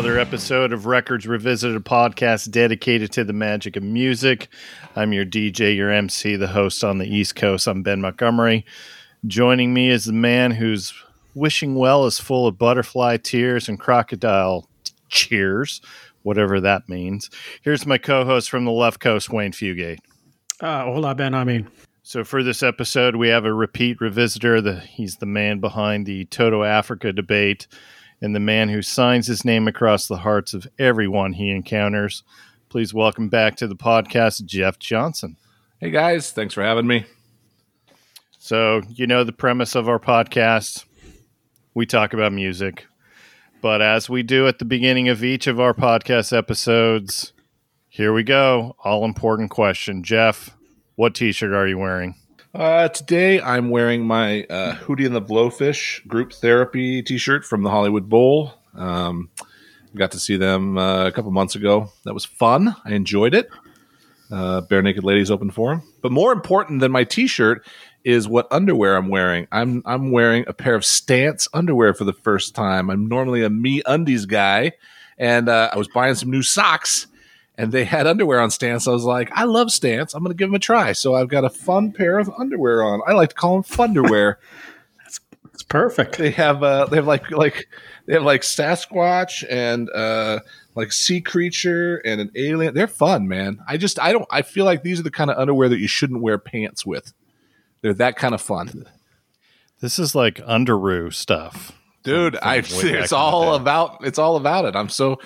another episode of Records Revisited, podcast dedicated to the magic of music. I'm your DJ, your MC, the host on the East Coast. I'm Ben Montgomery. Joining me is the man whose wishing well is full of butterfly tears and crocodile cheers, whatever that means. Here's my co host from the left coast, Wayne Fugate. Uh, hola, Ben. I mean, So for this episode, we have a repeat revisitor. The, he's the man behind the Toto Africa debate and the man who signs his name across the hearts of everyone he encounters. Please welcome back to the podcast, Jeff Johnson. Hey guys, thanks for having me. So, you know the premise of our podcast. We talk about music. But as we do at the beginning of each of our podcast episodes, here we go. All important question. Jeff, what t shirt are you wearing? Uh, today I'm wearing my uh, Hootie and the Blowfish group therapy T-shirt from the Hollywood Bowl. Um, got to see them uh, a couple months ago. That was fun. I enjoyed it. Uh, Barenaked Ladies open forum. But more important than my T-shirt is what underwear I'm wearing. I'm I'm wearing a pair of Stance underwear for the first time. I'm normally a Me Undies guy, and uh, I was buying some new socks and they had underwear on Stance. I was like, I love Stance. I'm going to give them a try. So I've got a fun pair of underwear on. I like to call them Funderwear. That's perfect. they have uh, they have like like they have like Sasquatch and uh, like sea creature and an alien. They're fun, man. I just I don't I feel like these are the kind of underwear that you shouldn't wear pants with. They're that kind of fun, This is like underoo stuff. dude. From- I from way it's all about it's all about it. I'm so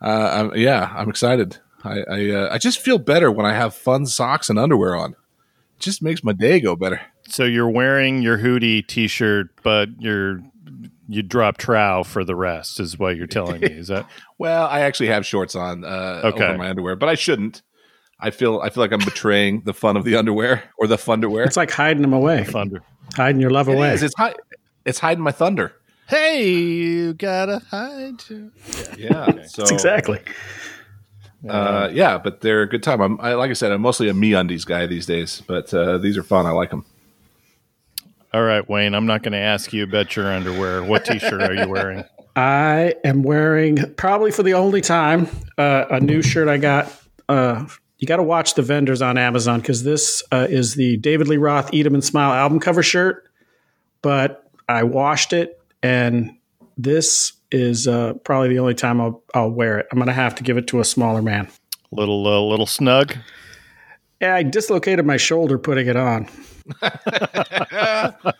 uh, I'm, yeah, I'm excited. I I, uh, I just feel better when I have fun socks and underwear on. It just makes my day go better. So you're wearing your hoodie t-shirt, but you're you drop trow for the rest, is what you're telling me. Is that Well, I actually have shorts on uh, Okay. over my underwear, but I shouldn't. I feel I feel like I'm betraying the fun of the underwear or the funderwear. It's like hiding them away, thunder? hiding your love It away. is. It's hi- It's hiding my thunder. Hey, you gotta hide. your- Yeah. So That's exactly. Uh, yeah, but they're a good time. I'm I, like I said, I'm mostly a me undies guy these days, but uh, these are fun. I like them. All right, Wayne. I'm not going to ask you about your underwear. What t-shirt are you wearing? I am wearing probably for the only time uh, a new shirt I got. Uh, you got to watch the vendors on Amazon because this uh, is the David Lee Roth "Eat 'Em and Smile" album cover shirt. But I washed it, and this is uh, probably the only time I'll, I'll wear it. I'm gonna have to give it to a smaller man. Little uh, little snug. Yeah, I dislocated my shoulder putting it on.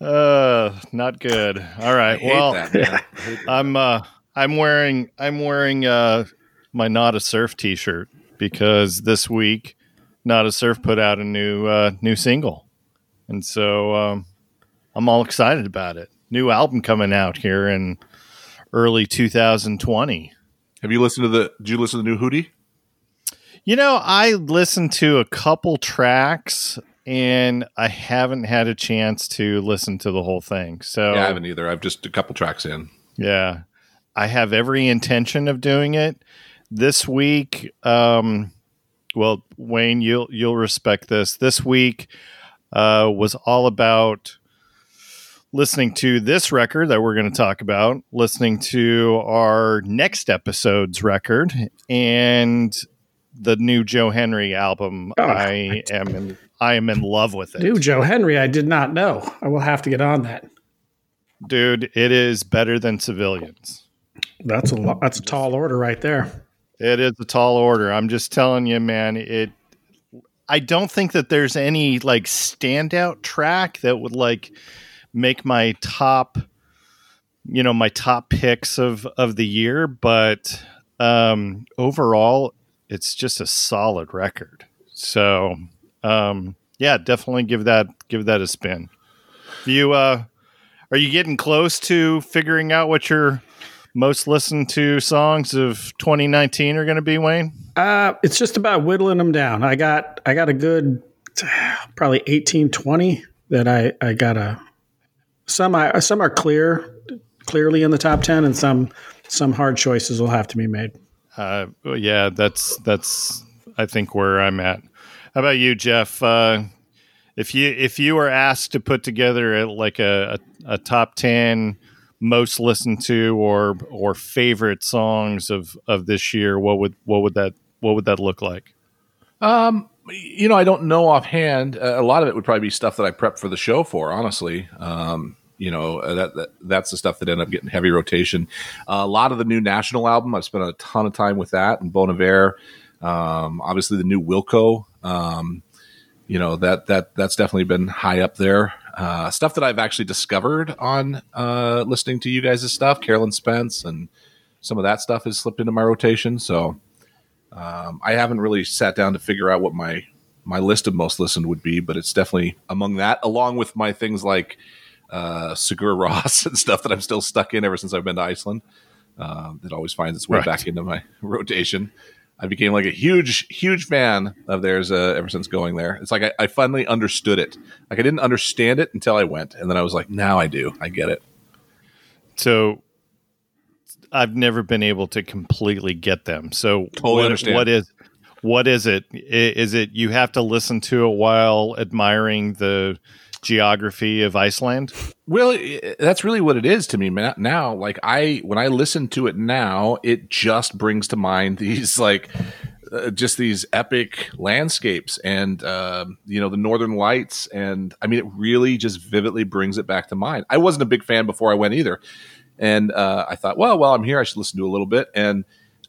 Uh, not good. All right. Hate well. I hate that. I'm uh I'm wearing I'm wearing uh my Nada Surf t-shirt because this week Nada Surf put out a new uh new single. And so um I'm all excited about it. New album coming out here in early 2020. Have you listened to the? Did you listen to the new Hootie? You know, I listened to a couple tracks and I haven't had a chance to listen to the whole thing. So Yeah, I haven't either. I've just a couple tracks in. Yeah. I have every intention of doing it. This week, um, well, Wayne, you'll you'll respect this. This week uh, was all about listening to this record that we're going to talk about, listening to our next episode's record, and the new Joe Henry album. Oh, I am in I am in love with it. Dude, Joe Henry, I did not know. I will have to get on that. Dude, it is better than civilians. That's a lo- that's a tall order right there. It is a tall order. I'm just telling you, man. It. I don't think that there's any like standout track that would like make my top, you know, my top picks of of the year. But um, overall, it's just a solid record. So, um, yeah, definitely give that give that a spin. You uh, are you getting close to figuring out what your most listened to songs of 2019 are going to be, Wayne? Uh, it's just about whittling them down. I got I got a good probably 18, 20 that I I got a some I some are clear clearly in the top 10 and some some hard choices will have to be made. Uh, yeah, that's that's I think where I'm at. How about you, Jeff? Uh, if you if you were asked to put together a, like a, a, a top ten most listened to or or favorite songs of of this year, what would what would that what would that look like? Um, you know, I don't know offhand. Uh, a lot of it would probably be stuff that I prepped for the show for, honestly. Um, you know, uh, that, that, that's the stuff that ended up getting heavy rotation. Uh, a lot of the new national album, I've spent a ton of time with that and Bon Iver. Um, obviously the new Wilco. Um, you know that that that's definitely been high up there. Uh, stuff that I've actually discovered on uh, listening to you guys' stuff, Caroline Spence, and some of that stuff has slipped into my rotation. So um, I haven't really sat down to figure out what my my list of most listened would be, but it's definitely among that, along with my things like uh, Sigur Rós and stuff that I'm still stuck in ever since I've been to Iceland. Uh, that always finds its way right. back into my rotation. I became like a huge, huge fan of theirs uh, ever since going there. It's like I, I, finally understood it. Like I didn't understand it until I went, and then I was like, now I do. I get it. So I've never been able to completely get them. So totally what, understand. what is what is it? Is it you have to listen to it while admiring the geography of Iceland? Well, that's really what it is to me now. Like I, when I listen to it now, it just brings to mind these like uh, just these epic landscapes and uh, you know the northern lights and i mean it really just vividly brings it back to mind i wasn't a big fan before i went either and uh, i thought well while i'm here i should listen to a little bit and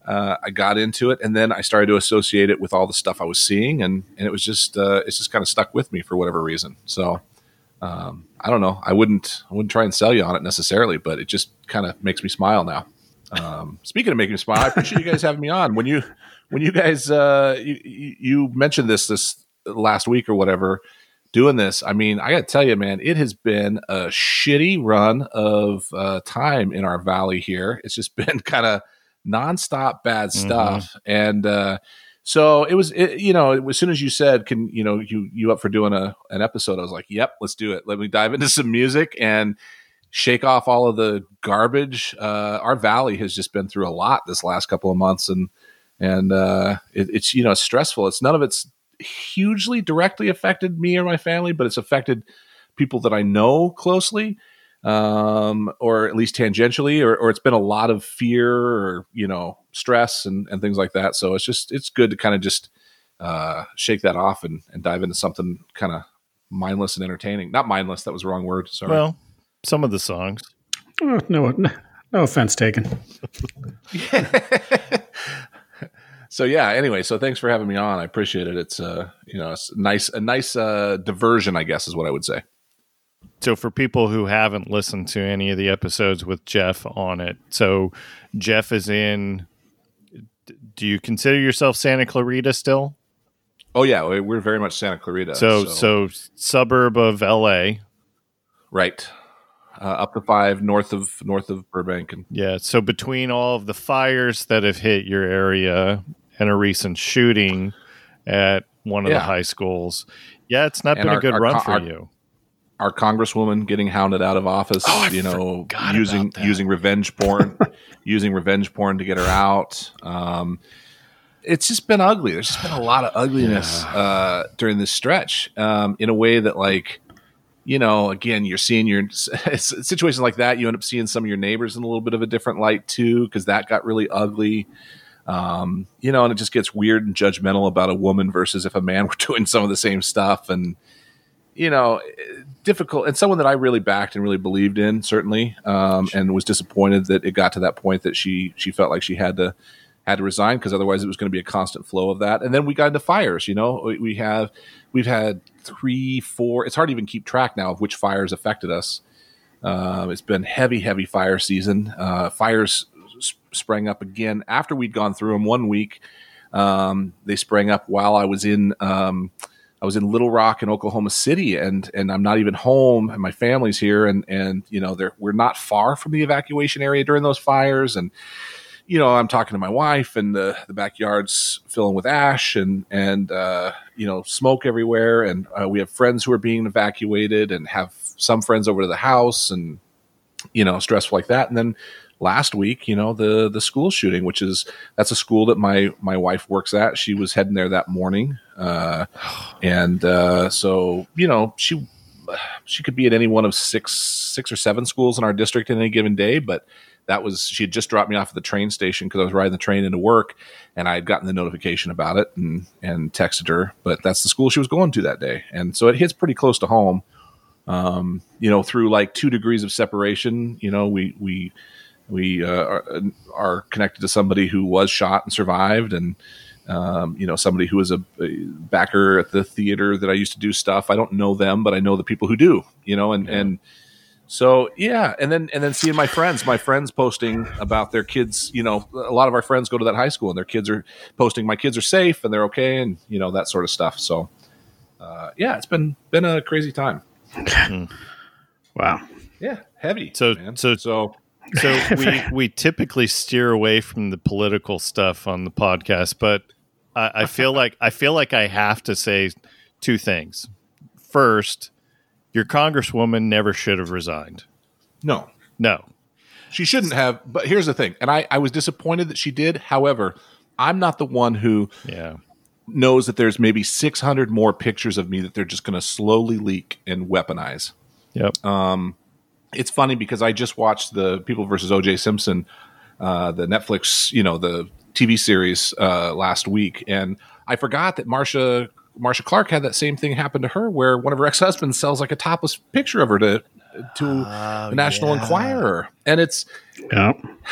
uh, i got into it and then i started to associate it with all the stuff i was seeing and, and it was just uh, it's just kind of stuck with me for whatever reason so um, I don't know. I wouldn't I wouldn't try and sell you on it necessarily, but it just kind of makes me smile now. Um, speaking of making me smile, I appreciate you guys having me on. When you when you guys uh, you, you mentioned this this last week or whatever doing this, I mean, I got to tell you, man, it has been a shitty run of uh, time in our valley here. It's just been kind of nonstop bad mm-hmm. stuff, mm-hmm. and uh, so it was, it, you know, as soon as you said, "Can you know you you up for doing a an episode?" I was like, "Yep, let's do it. Let me dive into some music and shake off all of the garbage." Uh, our valley has just been through a lot this last couple of months, and and uh, it, it's you know stressful. It's none of it's hugely directly affected me or my family, but it's affected people that I know closely um, or at least tangentially, or, or it's been a lot of fear or, you know, stress and, and things like that. So it's just, it's good to kind of just uh, shake that off and, and dive into something kind of mindless and entertaining. Not mindless, that was the wrong word. Sorry. Well, some of the songs. Oh, no, no, no offense taken. so yeah anyway so thanks for having me on i appreciate it it's uh you know it's nice a nice uh diversion i guess is what i would say so for people who haven't listened to any of the episodes with Jeff on it, so Jeff is in. Do you consider yourself Santa Clarita still? Oh yeah, we're very much Santa Clarita. So so, so suburb of L.A. Right, uh, up to five north of north of Burbank, and yeah. So between all of the fires that have hit your area and a recent shooting at one of yeah. the high schools, yeah, it's not and been our, a good run for our, you our congresswoman getting hounded out of office, oh, you know, using using revenge porn, using revenge porn to get her out. Um, it's just been ugly. There's just been a lot of ugliness yeah. uh, during this stretch um, in a way that, like, you know, again, you're seeing your situations like that. You end up seeing some of your neighbors in a little bit of a different light too, because that got really ugly. Um, you know, and it just gets weird and judgmental about a woman versus if a man were doing some of the same stuff and you know, difficult and someone that I really backed and really believed in, certainly, um, and was disappointed that it got to that point that she she felt like she had to had to resign because otherwise it was going to be a constant flow of that. And then we got into fires. You know, we, we have we've had three, four. It's hard to even keep track now of which fires affected us. Uh, it's been heavy, heavy fire season. Uh, fires sprang up again after we'd gone through them one week. Um, they sprang up while I was in. Um, I was in Little Rock in Oklahoma City, and and I'm not even home, and my family's here, and and you know we're not far from the evacuation area during those fires, and you know I'm talking to my wife, and the the backyard's filling with ash, and and uh, you know smoke everywhere, and uh, we have friends who are being evacuated, and have some friends over to the house, and you know stressful like that, and then last week, you know, the the school shooting, which is that's a school that my my wife works at. She was heading there that morning, uh, and uh, so you know she she could be at any one of six six or seven schools in our district in any given day, but that was she had just dropped me off at the train station because I was riding the train into work, and I had gotten the notification about it and and texted her. But that's the school she was going to that day, and so it hits pretty close to home. Um, you know, through like two degrees of separation, you know, we we we uh, are, are connected to somebody who was shot and survived, and um, you know, somebody who was a, a, backer at the theater that I used to do stuff. I don't know them, but I know the people who do. You know, and yeah. and so yeah, and then and then seeing my friends, my friends posting about their kids. You know, a lot of our friends go to that high school, and their kids are posting, "My kids are safe and they're okay," and you know that sort of stuff. So uh, yeah, it's been been a crazy time. wow. Yeah, heavy. So man. so so so we we typically steer away from the political stuff on the podcast, but I, I feel like I feel like I have to say two things. First, your congresswoman never should have resigned. No, no, she shouldn't have. But here's the thing, and I I was disappointed that she did. However, I'm not the one who yeah knows that there's maybe 600 more pictures of me that they're just going to slowly leak and weaponize. Yep. Um, it's funny because I just watched the People versus OJ Simpson, uh, the Netflix, you know, the TV series uh, last week, and I forgot that Marcia Marcia Clark had that same thing happen to her, where one of her ex husbands sells like a topless picture of her to to oh, the National yeah. Enquirer, and it's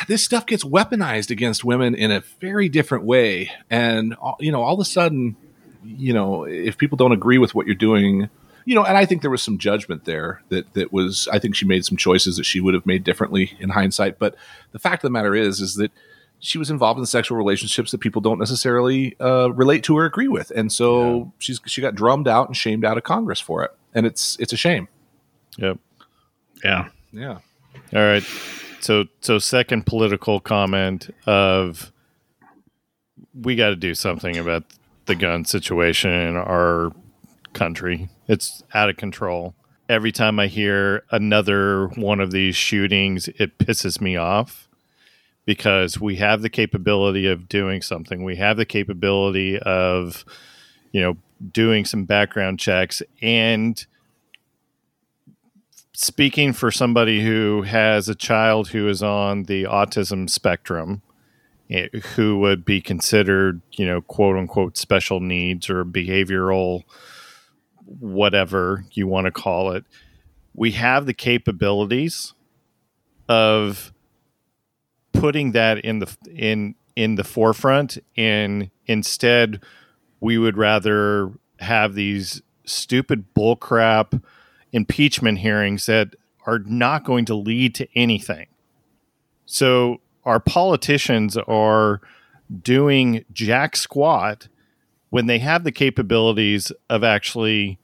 this stuff gets weaponized against women in a very different way, and uh, you know, all of a sudden, you know, if people don't agree with what you're doing you know, and I think there was some judgment there that that was. I think she made some choices that she would have made differently in hindsight. But the fact of the matter is, is that she was involved in sexual relationships that people don't necessarily uh, relate to or agree with, and so yeah. she's she got drummed out and shamed out of Congress for it, and it's it's a shame. Yep. Yeah. Yeah. All right. So so second political comment of we got to do something about the gun situation in our country. It's out of control. Every time I hear another one of these shootings, it pisses me off because we have the capability of doing something. We have the capability of, you know, doing some background checks and speaking for somebody who has a child who is on the autism spectrum eh, who would be considered, you know, quote unquote special needs or behavioral whatever you want to call it, we have the capabilities of putting that in the in in the forefront and instead we would rather have these stupid bullcrap impeachment hearings that are not going to lead to anything. So our politicians are doing jack squat when they have the capabilities of actually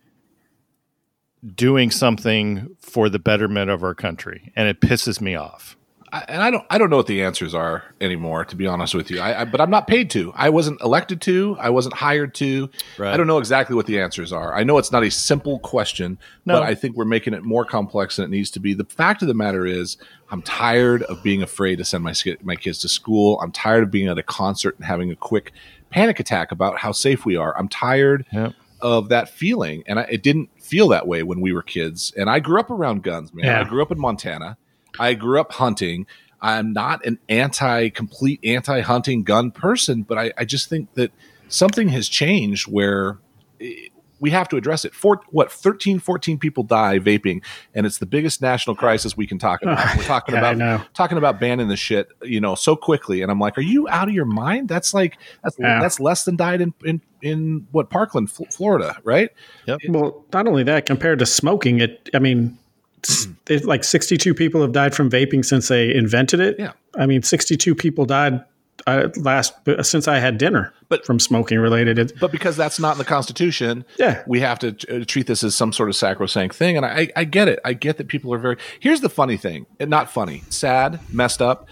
doing something for the betterment of our country and it pisses me off I, and I don't I don't know what the answers are anymore to be honest with you I, I, but I'm not paid to I wasn't elected to I wasn't hired to right. I don't know exactly what the answers are I know it's not a simple question no. but I think we're making it more complex than it needs to be the fact of the matter is I'm tired of being afraid to send my my kids to school I'm tired of being at a concert and having a quick panic attack about how safe we are. I'm tired yep. of that feeling, and I, it didn't feel that way when we were kids. And I grew up around guns, man. Yeah. I grew up in Montana. I grew up hunting. I'm not an anti, complete anti hunting gun person, but I, I just think that something has changed where eh, we have to address it. For what 13, 14 people die vaping, and it's the biggest national crisis we can talk about. We're talking yeah, about talking about banning the shit, you know, so quickly. And I'm like, are you out of your mind? That's like that's yeah. that's less than died in in, in what Parkland, Florida, right? Yep. Well, not only that, compared to smoking, it. I mean, like 62 people have died from vaping since they invented it. Yeah. I mean, 62 people died uh, last since I had dinner, but from smoking related. but because that's not in the Constitution, yeah, we have to uh, treat this as some sort of sacrosanct thing. And I, I get it. I get that people are very. Here's the funny thing, not funny, sad, messed up.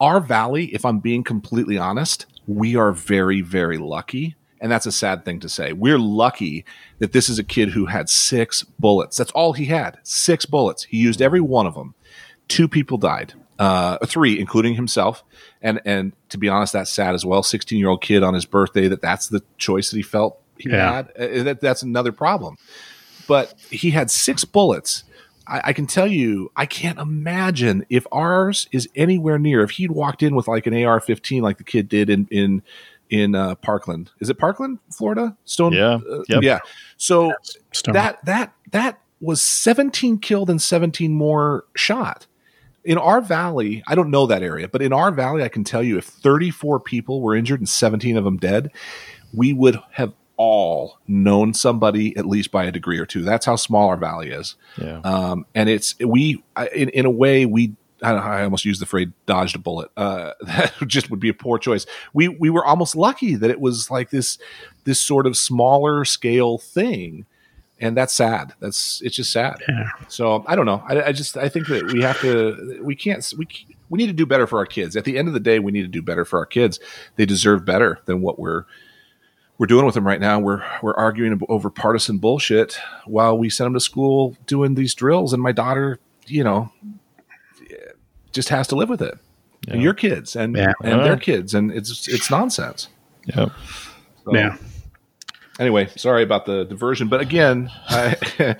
Our valley, if I'm being completely honest, we are very, very lucky. And that's a sad thing to say. We're lucky that this is a kid who had six bullets. That's all he had. Six bullets. He used every one of them. Two people died uh, three, including himself. And and to be honest, that's sad as well. Sixteen year old kid on his birthday that that's the choice that he felt he yeah. had. Uh, that that's another problem. but he had six bullets. I, I can tell you, I can't imagine if ours is anywhere near. If he'd walked in with like an AR-15, like the kid did in in in uh, Parkland, is it Parkland, Florida? Stone, Yeah. uh, Yep. yeah. So Stone. that that that was 17 killed and 17 more shot in our valley i don't know that area but in our valley i can tell you if 34 people were injured and 17 of them dead we would have all known somebody at least by a degree or two that's how small our valley is Yeah. um, and it's we I- in, in a way we I, don't know, I almost used the phrase dodged a bullet. Uh, that just would be a poor choice. We we were almost lucky that it was like this this sort of smaller scale thing, and that's sad. That's it's just sad. Yeah. So I don't know. I, I just I think that we have to we can't we we need to do better for our kids. At the end of the day, we need to do better for our kids. They deserve better than what we're we're doing with them right now. We're we're arguing over partisan bullshit while we send them to school doing these drills, and my daughter, you know, just has to live with it. And your kids and Yeah. and Yeah. their uh-huh. kids, and it's it's nonsense. Yep. So, yeah. Anyway, sorry about the diversion, but again, I,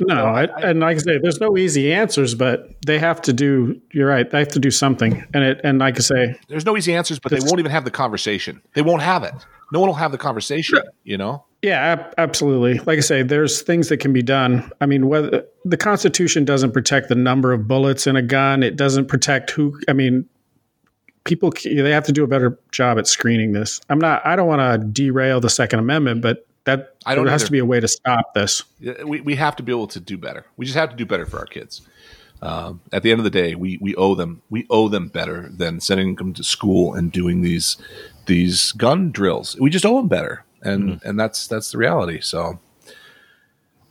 No, I, and like I say, there's no easy answers, but they have to do. You're right. They have to do something, and it. And like I say, there's no easy answers, but they won't even have the conversation. They won't have it. No one will have the conversation. You know. Yeah, ab- absolutely. Like I say, there's things that can be done. I mean, whether the Constitution doesn't protect the number of bullets in a gun, it doesn't protect who. I mean, people they have to do a better job at screening this. I'm not. I don't want to derail the Second Amendment, but that I don't there has either. to be a way to stop this. we, we have to be able to do better. We just have to do better for our kids. Um, at the end of the day, we, we owe them we owe them better than sending them to school and doing these these gun drills. We just owe them better, and and that's that's the reality. So,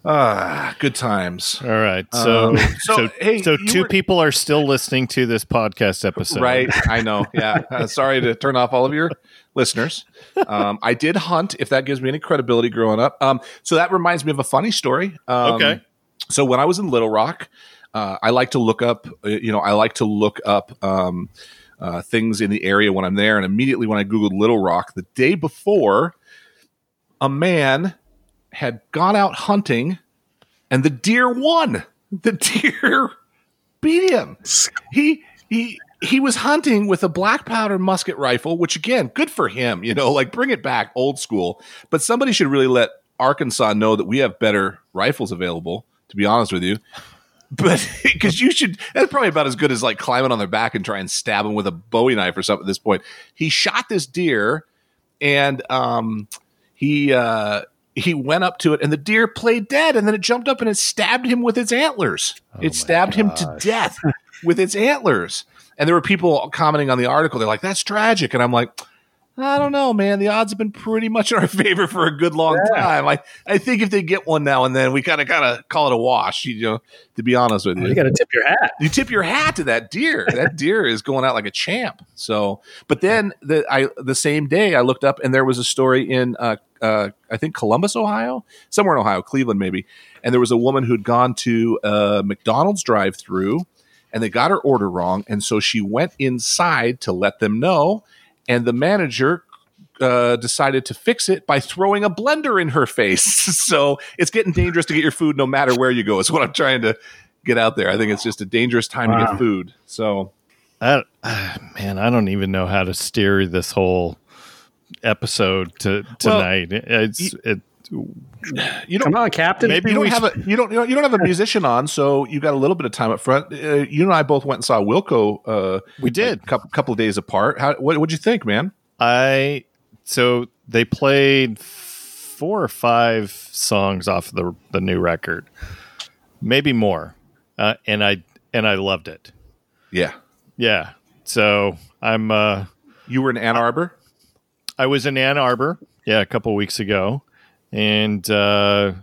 ah, good times. All right. So, Um, so, so, hey, so two were- people are still listening to this podcast episode. Right, I know. Yeah, Uh, sorry to turn off all of your listeners. Um, I did hunt, if that gives me any credibility growing up. Um, so that reminds me of a funny story. Um, Okay. So when I was in Little Rock, uh, I like to look up. uh, You know, I like to look up um, uh, things in the area when I'm there. And immediately when I googled Little Rock, the day before, a man had gone out hunting, and the deer won. The deer beat him he he he was hunting with a black powder musket rifle, which again, good for him. You know, like bring it back, old school. But somebody should really let Arkansas know that we have better rifles available. To be honest with you, but because you should, that's probably about as good as like climbing on their back and try and stab them with a Bowie knife or something. At this point, he shot this deer, and um, he uh, he went up to it, and the deer played dead, and then it jumped up and it stabbed him with its antlers. it stabbed him to death with its antlers. And there were people commenting on the article. They're like, "That's tragic," and I'm like. I don't know, man. The odds have been pretty much in our favor for a good long time. I, I think if they get one now and then, we kind of kind of call it a wash. You know, to be honest with you, You got to tip your hat. you tip your hat to that deer. That deer is going out like a champ. So, but then the I the same day I looked up and there was a story in uh, uh, I think Columbus, Ohio, somewhere in Ohio, Cleveland maybe, and there was a woman who'd gone to a McDonald's drive-through and they got her order wrong, and so she went inside to let them know, and the manager uh, decided to fix it by throwing a blender in her face. so it's getting dangerous to get your food no matter where you go. Is what I'm trying to get out there. I think it's just a dangerous time to get food. So I, man, I don't even know how to steer this whole episode to tonight. it's it. you don't Come on, Captain. Maybe you don't we have a you don't you don't have a musician on, so you got a little bit of time up front. Uh, you and I both went and saw Wilco. Uh, We did. a couple couple of days apart. How what what'd you think, man? I so they played four or five songs off the the new record, maybe more, uh, and I and I loved it. Yeah, Yeah. So I'm uh, you were in Ann Arbor. I was in Ann Arbor, yeah, a couple weeks ago, and uh,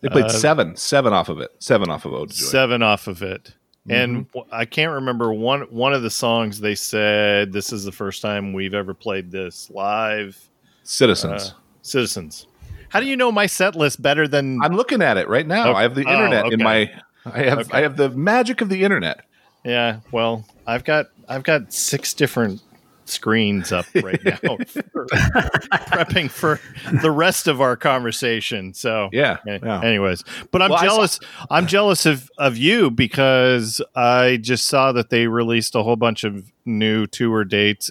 They played seven seven off of it. Seven off of Ode to Joy. seven off of it. And I can't remember one one of the songs they said this is the first time we've ever played this live. Citizens. Uh, Citizens. How do you know my set list better than I'm looking at it right now. Okay. I have the Oh, internet in my. I have Okay. I have the magic of the internet. Yeah, well, I've got I've got six different screens up right now, for- prepping for the rest of our conversation. So Yeah, yeah. Anyways, but I'm Well, I saw- jealous. I'm jealous of of you because I just saw that they released a whole bunch of new tour dates.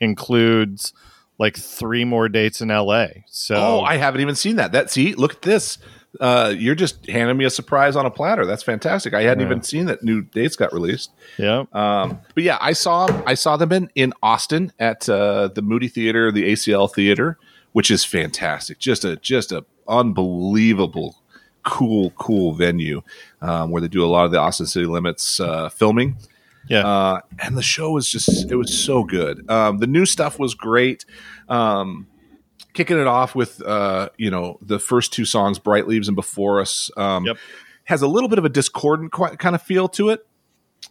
Includes like three more dates in LA. So Oh, I haven't even seen that. That see, look at this. Uh, you're just handing me a surprise on a platter. That's fantastic. I hadn't Yeah. even seen that new dates got released. yeah. Um, but yeah, I saw I saw them in in Austin at uh, the Moody Theater, the ACL Theater, which is fantastic. Just a just a unbelievable, cool, cool venue um, where they do a lot of the Austin City Limits uh, filming. Yeah. Uh, and the show was just it was so good. Um, the new stuff was great. Um, kicking it off with uh, you know the first two songs, "Bright Leaves" and "Before Us," um, Yep. has a little bit of a discordant kind of feel to it.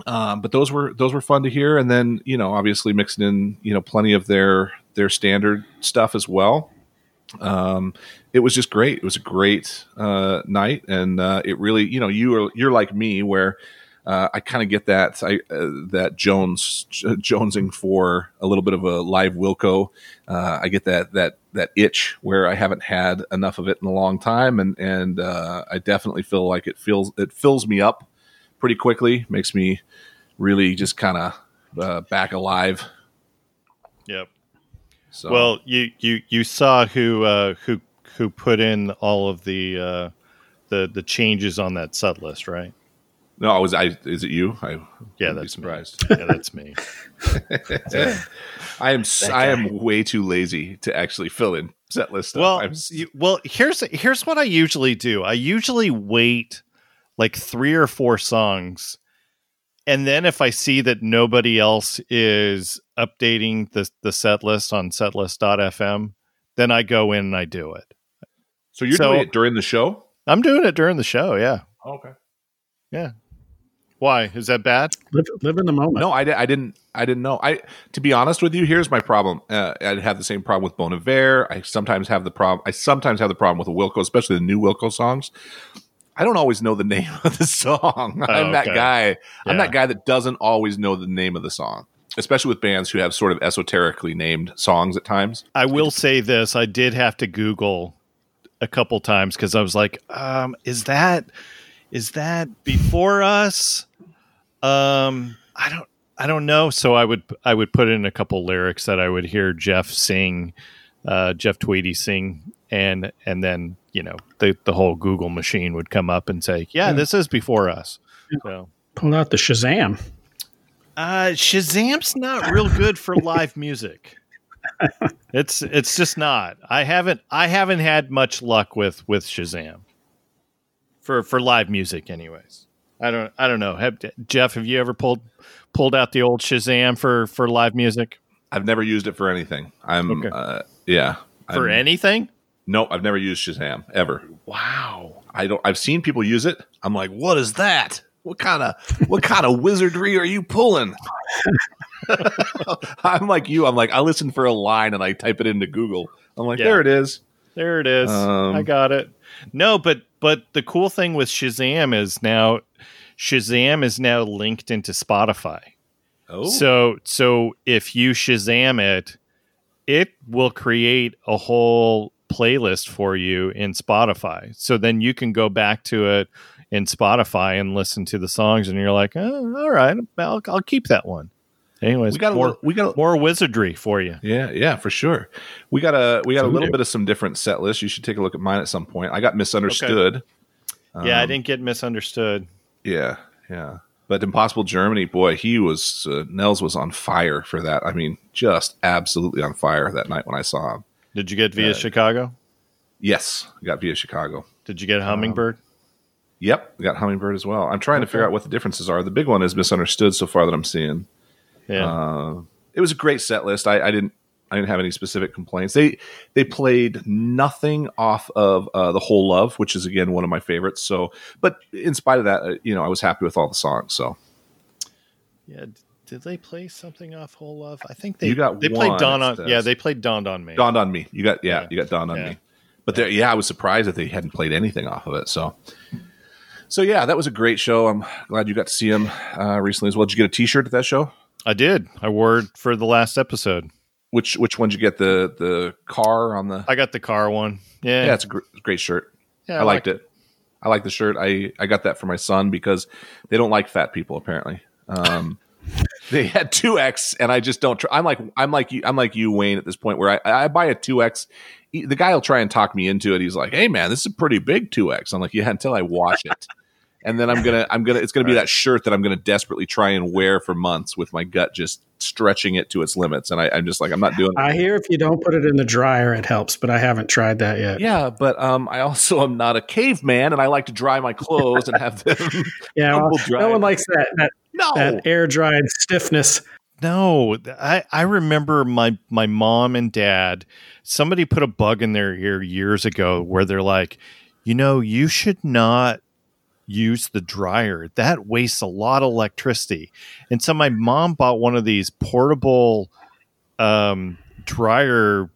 Um, but those were those were fun to hear, and then you know obviously mixing in you know plenty of their their standard stuff as well. Um, it was just great. It was a great uh, night, and uh, it really you know you are you're like me where uh, I kind of get that I uh, that Jones Jonesing for a little bit of a live Wilco. Uh, I get that that that itch where I haven't had enough of it in a long time, and and uh, I definitely feel like it feels it fills me up pretty quickly. Makes me really just kind of uh, back alive. Yep. So Well, you you you saw who uh, who who put in all of the uh, the the changes on that set list, right? no, I was I? Is it you? I Yeah, that's me. Yeah, that's me. I am I am way too lazy to actually fill in set list stuff. Well, you- well, here's here's what I usually do. I usually wait like three or four songs, and then if I see that nobody else is updating the the set list on setlist.fm, then I go in and I do it. so you're so- doing it during the show? I'm doing it during the show. Yeah. Oh, okay. Why is that bad? Live, live in the moment. No, I, I didn't. I didn't know. I to be honest with you, here's my problem. Uh, I have the same problem with Bon Iver. I sometimes have the problem. I sometimes have the problem with the Wilco, especially the new Wilco songs. I don't always know the name of the song. I'm that Oh, okay. guy. I'm that guy that doesn't always know the name of the song, especially with bands who have sort of esoterically named songs at times. I will say this: I did have to Google a couple times because I was like, um, "Is that is that before us?" Um, I don't, I don't know. So I would, I would put in a couple lyrics that I would hear Jeff sing, uh, Jeff Tweedy sing, and and then you know the the whole Google machine would come up and say, "Yeah, Yeah. this is before us." So. Pull out the Shazam. Uh, Shazam's not real good for live music. It's it's just not. I haven't I haven't had much luck with with Shazam for for live music, anyways. I don't I don't know. Have, Jeff, have you ever pulled pulled out the old Shazam for for live music I've never used it for anything. I'm, Okay. uh, yeah. for I'm- anything? Nope, I've never used Shazam ever. Wow. I don't. I've seen people use it. I'm like, what is that? What kind of what kind of wizardry are you pulling? I'm like you. I'm like I listen for a line and I type it into Google. I'm like, Yeah. there it is. There it is. Um, I got it. No, but but the cool thing with Shazam is now Shazam is now linked into Spotify. Oh, So so if you Shazam it, it will create a whole playlist for you in Spotify. So then you can go back to it in Spotify and listen to the songs, and you're like, oh, all right, I'll, I'll keep that one. Anyways, we got a more little, we got a, more wizardry for you. yeah yeah for sure. We got a we got a little bit of some different set lists. You should take a look at mine at some point. I got misunderstood. yeah, I Um, didn't get misunderstood. Yeah, yeah. But Impossible Germany, boy, he was uh, Nels was on fire for that. I mean, just absolutely on fire that night when I saw him. Did you get via uh, Chicago? Yes, I got via Chicago. Did you get um, Hummingbird? Yep, got Hummingbird as well. I'm trying to figure out what the differences are. The big one is misunderstood so far that I'm seeing. Yeah. Uh, it was a great set list. I, I didn't I didn't have any specific complaints. They they played nothing off of uh, the whole love, which is again one of my favorites. So, but in spite of that, uh, you know, I was happy with all the songs. So Yeah, did they play something off Whole Love? I think they You got they played Dawn on. says. Yeah, they played Dawned on Me. dawned on me. You got yeah, Yeah. you got dawned on Yeah. me. But there, yeah, I was surprised that they hadn't played anything off of it. So, so yeah, that was a great show. I'm glad you got to see him uh, recently as well. Did you get a T-shirt at that show? I did. I wore it for the last episode. Which which one did you get? The the car on the I got the car one. Yeah, yeah, it's a gr- great shirt. Yeah, I liked it. I like the shirt. I I got that for my son because they don't like fat people apparently. Um, they had two X, and I just don't. I'm like I'm like you. I'm like you, Wayne. At this point, where I I buy a two X, the guy will try and talk me into it. He's like, "Hey, man, this is a pretty big two X." I'm like, "Yeah," until I wash it. And then I'm gonna I'm gonna it's gonna be that shirt that I'm gonna desperately try and wear for months with my gut just stretching it to its limits. And I, I'm just like I'm not doing. It. I hear if you don't put it in the dryer, it helps, but I haven't tried that yet. Yeah, but um, I also am not a caveman, and I like to dry my clothes and have them. yeah, well, tumble no one likes that that, no, that air dried stiffness. No, I, I remember my my mom and dad. Somebody put a bug in their ear years ago where they're like, you know, you should not use the dryer. That wastes a lot of electricity. And so my mom bought one of these portable um, dryer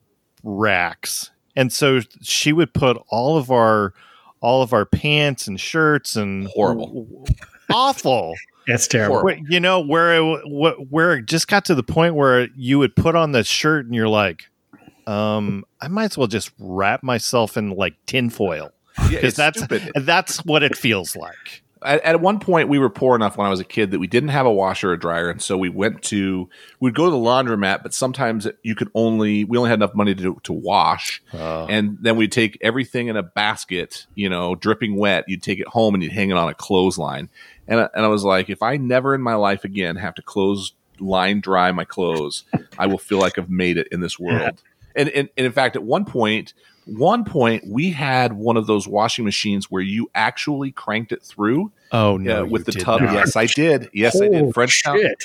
racks, and so she would put all of our all of our pants and shirts and Horrible. awful. It's terrible. Where, you know where it, where it just got to the point where you would put on the shirt and you're like, um, I might as well just wrap myself in like tinfoil Yeah, it's that's stupid. that's what it feels like. at, at one point we were poor enough when I was a kid that we didn't have a washer or dryer, and so we went to we'd go to the laundromat, but sometimes you could only we only had enough money to to wash, oh. and then we'd take everything in a basket, you know, dripping wet. You'd take it home and you'd hang it on a clothesline, and I, and I was like, if I never in my life again have to close line dry my clothes, I will feel like I've made it in this world. And, and, and in fact, at one point, one point we had one of those washing machines where you actually cranked it through oh no, with the tub. not. Yes, I did. Yes, I did. Frenchtown, shit.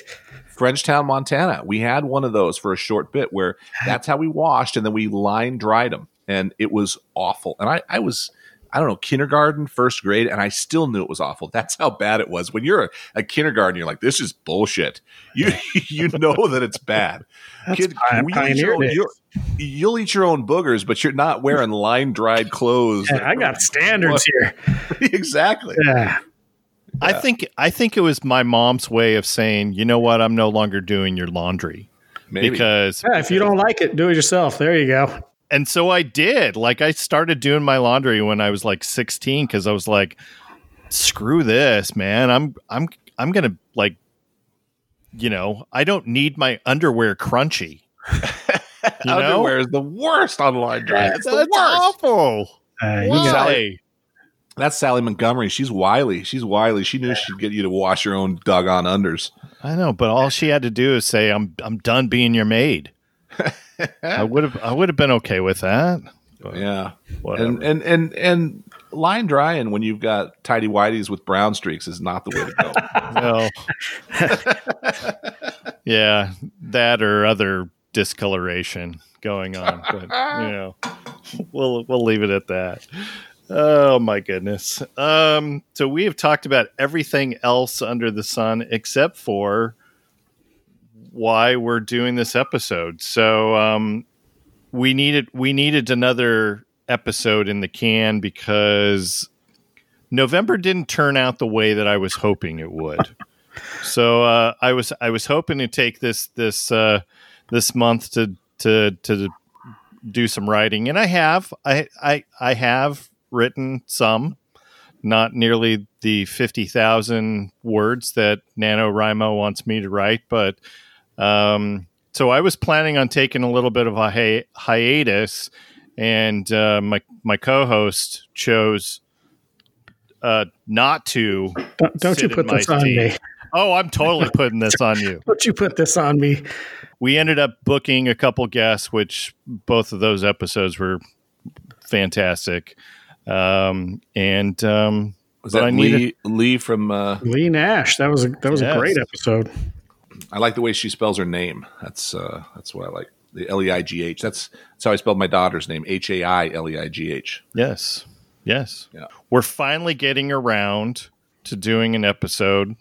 Frenchtown, Montana. We had one of those for a short bit where that's how we washed, and then we line dried them, and it was awful. And I, I was, I don't know, kindergarten, first grade, and I still knew it was awful. That's how bad it was. When you're a, a kindergarten, you're like, this is bullshit. You, you know that it's bad. Kid, pi- you'll, eat your own, you'll, you'll eat your own boogers, but you're not wearing line dried clothes. Yeah, I got standards here. exactly. Yeah. I think I think it was my mom's way of saying, you know what, I'm no longer doing your laundry Maybe. because Yeah, if you don't like it, do it yourself. There you go. And so I did. Like I started doing my laundry when I was like 16 because I was like, screw this, man. I'm I'm I'm gonna like, you know, I don't need my underwear crunchy. You know? Underwear is the worst on line dry. It's the That's worst. awful. Uh, Why? got, That's Sally Montgomery. She's wily. She's wily. She knew she'd get you to wash your own doggone unders. I know, but all she had to do is say, "I'm I'm done being your maid." I would have I would have been okay with that. Yeah. whatever. And and and and line drying when you've got tidy whities with brown streaks is not the way to go. No. yeah, that or other discoloration going on, but you know, we'll we'll leave it at that. Oh my goodness. Um, so we have talked about everything else under the sun except for why we're doing this episode. So um, we needed we needed another episode in the can because November didn't turn out the way that I was hoping it would. so uh, I was I was hoping to take this this uh, this month to to to do some writing, and I have I I I have written some, not nearly the fifty thousand words that NaNoWriMo wants me to write, but um, so I was planning on taking a little bit of a hi- hiatus, and uh, my my co-host chose uh, not to. don't don't you put in this on seat. me. Oh, I'm totally putting this on you. Don't you put this on me. We ended up booking a couple guests, which both of those episodes were fantastic. Um, and um, Was that I Leigh needed- Leigh from uh Leigh Nash. That was a that was Yes. a great episode. I like the way she spells her name. That's uh that's what I like. The L E I G H. That's that's how I spelled my daughter's name. H A I L E I G H. yes, yes, Yeah. we're finally getting around to doing an episode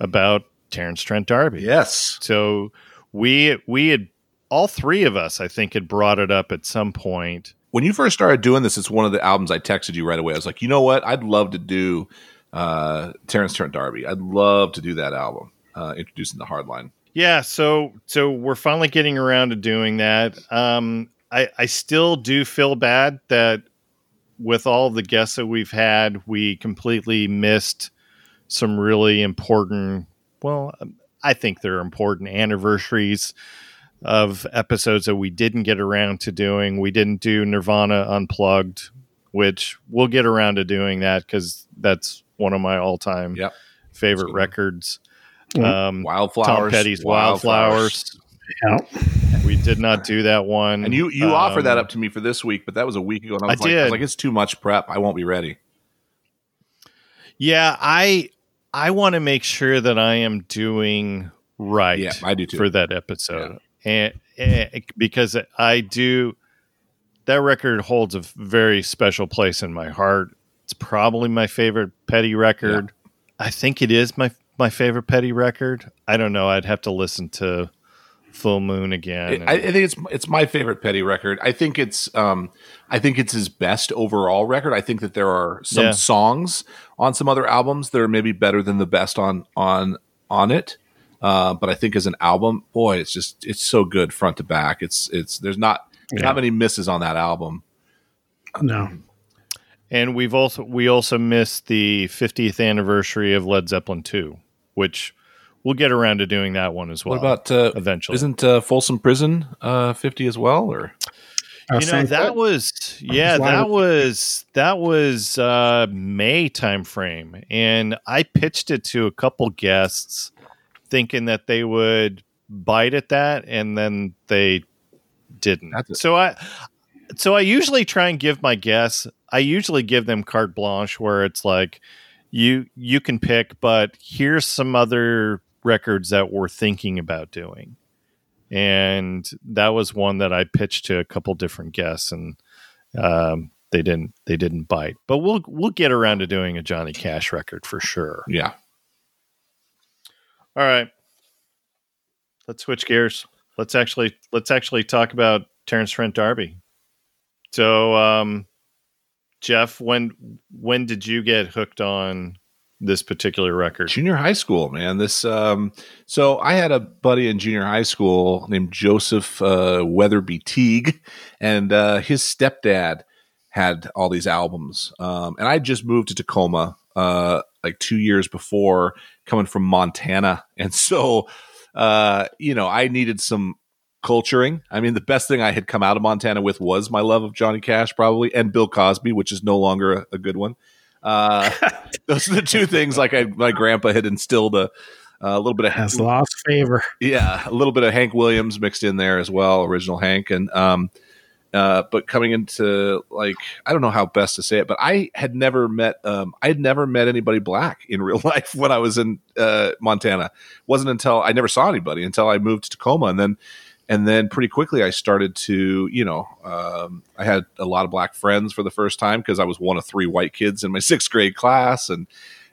about Terence Trent D'Arby. Yes. So we we had all three of us, I think, had brought it up at some point. when you first started doing this, it's one of the albums I texted you right away. I was like, you know what? I'd love to do uh, Terence Trent D'Arby. I'd love to do that album, uh, introducing the Hardline. Yeah, so so we're finally getting around to doing that. Um, I I still do feel bad that with all the guests that we've had, we completely missed some really important. Well, I think they're important anniversaries of episodes that we didn't get around to doing. We didn't do Nirvana Unplugged, which we'll get around to doing that because that's one of my all time Yep. favorite records. Mhm. Um, Wildflowers. Tom Petty's Wildflowers. Yeah. We did not do that one. And you you offered that Um, up to me for this week, but that was a week ago, and I was, I like, I was did. like, it's too much prep. I won't be ready. Yeah, I I want to make sure that I am doing right. Yeah, I do too. for that episode, and, and because I do that record holds a very special place in my heart. It's probably my favorite Petty record. I think it is my my favorite Petty record. I don't know. I'd have to listen to Full Moon again. I, I think it's it's my favorite Petty record. I think it's um I think it's his best overall record. I think that there are some Yeah. songs on some other albums that are maybe better than the best on on on it. Uh, but I think as an album, boy, it's just it's so good front to back. It's it's there's not Yeah. not many misses on that album. No. And we've also we also missed the 50th anniversary of Led Zeppelin 2, which we'll get around to doing that one as well. what about uh, eventually? isn't uh, Folsom Prison uh, fifty as well? Or Uh, you know same that was yeah that was that was uh may timeframe and i pitched it to a couple guests thinking that they would bite at that and then they didn't That's so i so i usually try and give my guests i usually give them carte blanche where it's like you you can pick but here's some other records that we're thinking about doing and that was one that I pitched to a couple different guests, and um, they didn't they didn't bite. But we'll we'll get around to doing a Johnny Cash record for sure. yeah, All right, let's switch gears. Let's actually let's actually talk about Terence Trent D'Arby. So, um, Jeff, when when did you get hooked on this particular record? junior high school, man. This um so I had a buddy in junior high school named Joseph uh, Weatherby Teague, and uh, his stepdad had all these albums. Um, and I just moved to Tacoma uh, like two years before, coming from Montana, and so uh, you know I needed some culturing. I mean, the best thing I had come out of Montana with was my love of Johnny Cash, probably, and Bill Cosby, which is no longer a, a good one. Uh, those are the two things like I, my grandpa had instilled a, a little bit of has lost favor. yeah, a little bit of Hank Williams mixed in there as well, original Hank, and um, uh, but coming into like I don't know how best to say it, but I had never met um, I had never met anybody black in real life when I was in uh, Montana. wasn't until I never saw anybody until I moved to Tacoma, and then and then pretty quickly I started to you know um, I had a lot of black friends for the first time because I was one of three white kids in my sixth grade class, and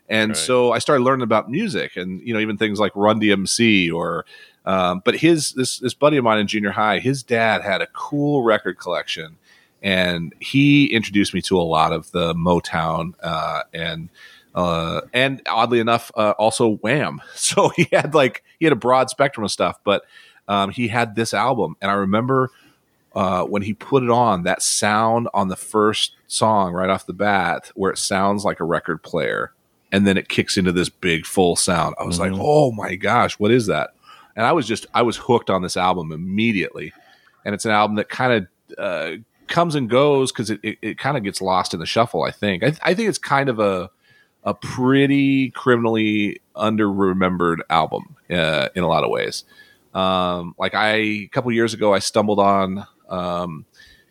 and Right. so I started learning about music and you know even things like Run DMC or um, but his this this buddy of mine in junior high, his dad had a cool record collection, and he introduced me to a lot of the Motown uh, and uh, and oddly enough, uh, also Wham. So he had like he had a broad spectrum of stuff, but um, he had this album, and I remember uh, when he put it on, that sound on the first song right off the bat, where it sounds like a record player, and then it kicks into this big full sound. I was like, Mhm. oh my gosh, what is that? And I was just I was hooked on this album immediately, and it's an album that kind of uh, comes and goes because it, it, it kind of gets lost in the shuffle. I think I, I think it's kind of a a pretty criminally under remembered album uh, in a lot of ways. Um, like I a couple years ago, I stumbled on um,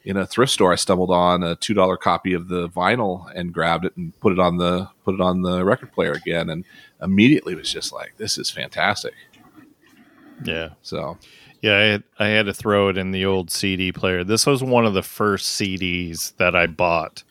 in a thrift store. I stumbled on a two dollar copy of the vinyl and grabbed it and put it on the put it on the record player again, and immediately was just like, "This is fantastic." Yeah, So yeah. I had, I had to throw it in the old CD player. This was one of the first CDs that I bought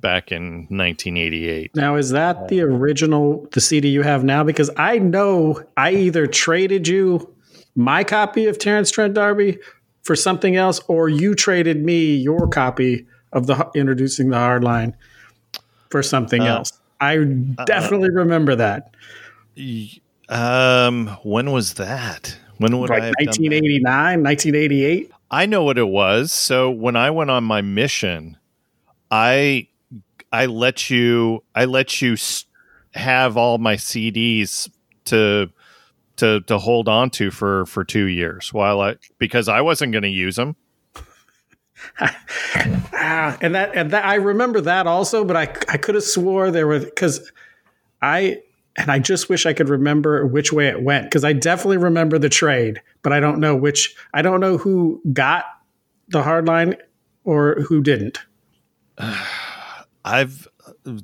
back in 1988. Now, is that the original, the CD you have now? Because I know I either traded you my copy of Terence Trent D'Arby for something else, or you traded me your copy of the introducing the hard line for something Uh, else. I definitely remember that. Um, when was that? When would like I have done that? 1989, 1988. I know what it was. So when I went on my mission, I I let you I let you have all my CDs to to to hold on to for for 2 years while I because I wasn't going to use them. Ah, and that and that I remember that also, but I I could have swore there were because I and I just wish I could remember which way it went because I definitely remember the trade, but I don't know which I don't know who got the hard line or who didn't. I've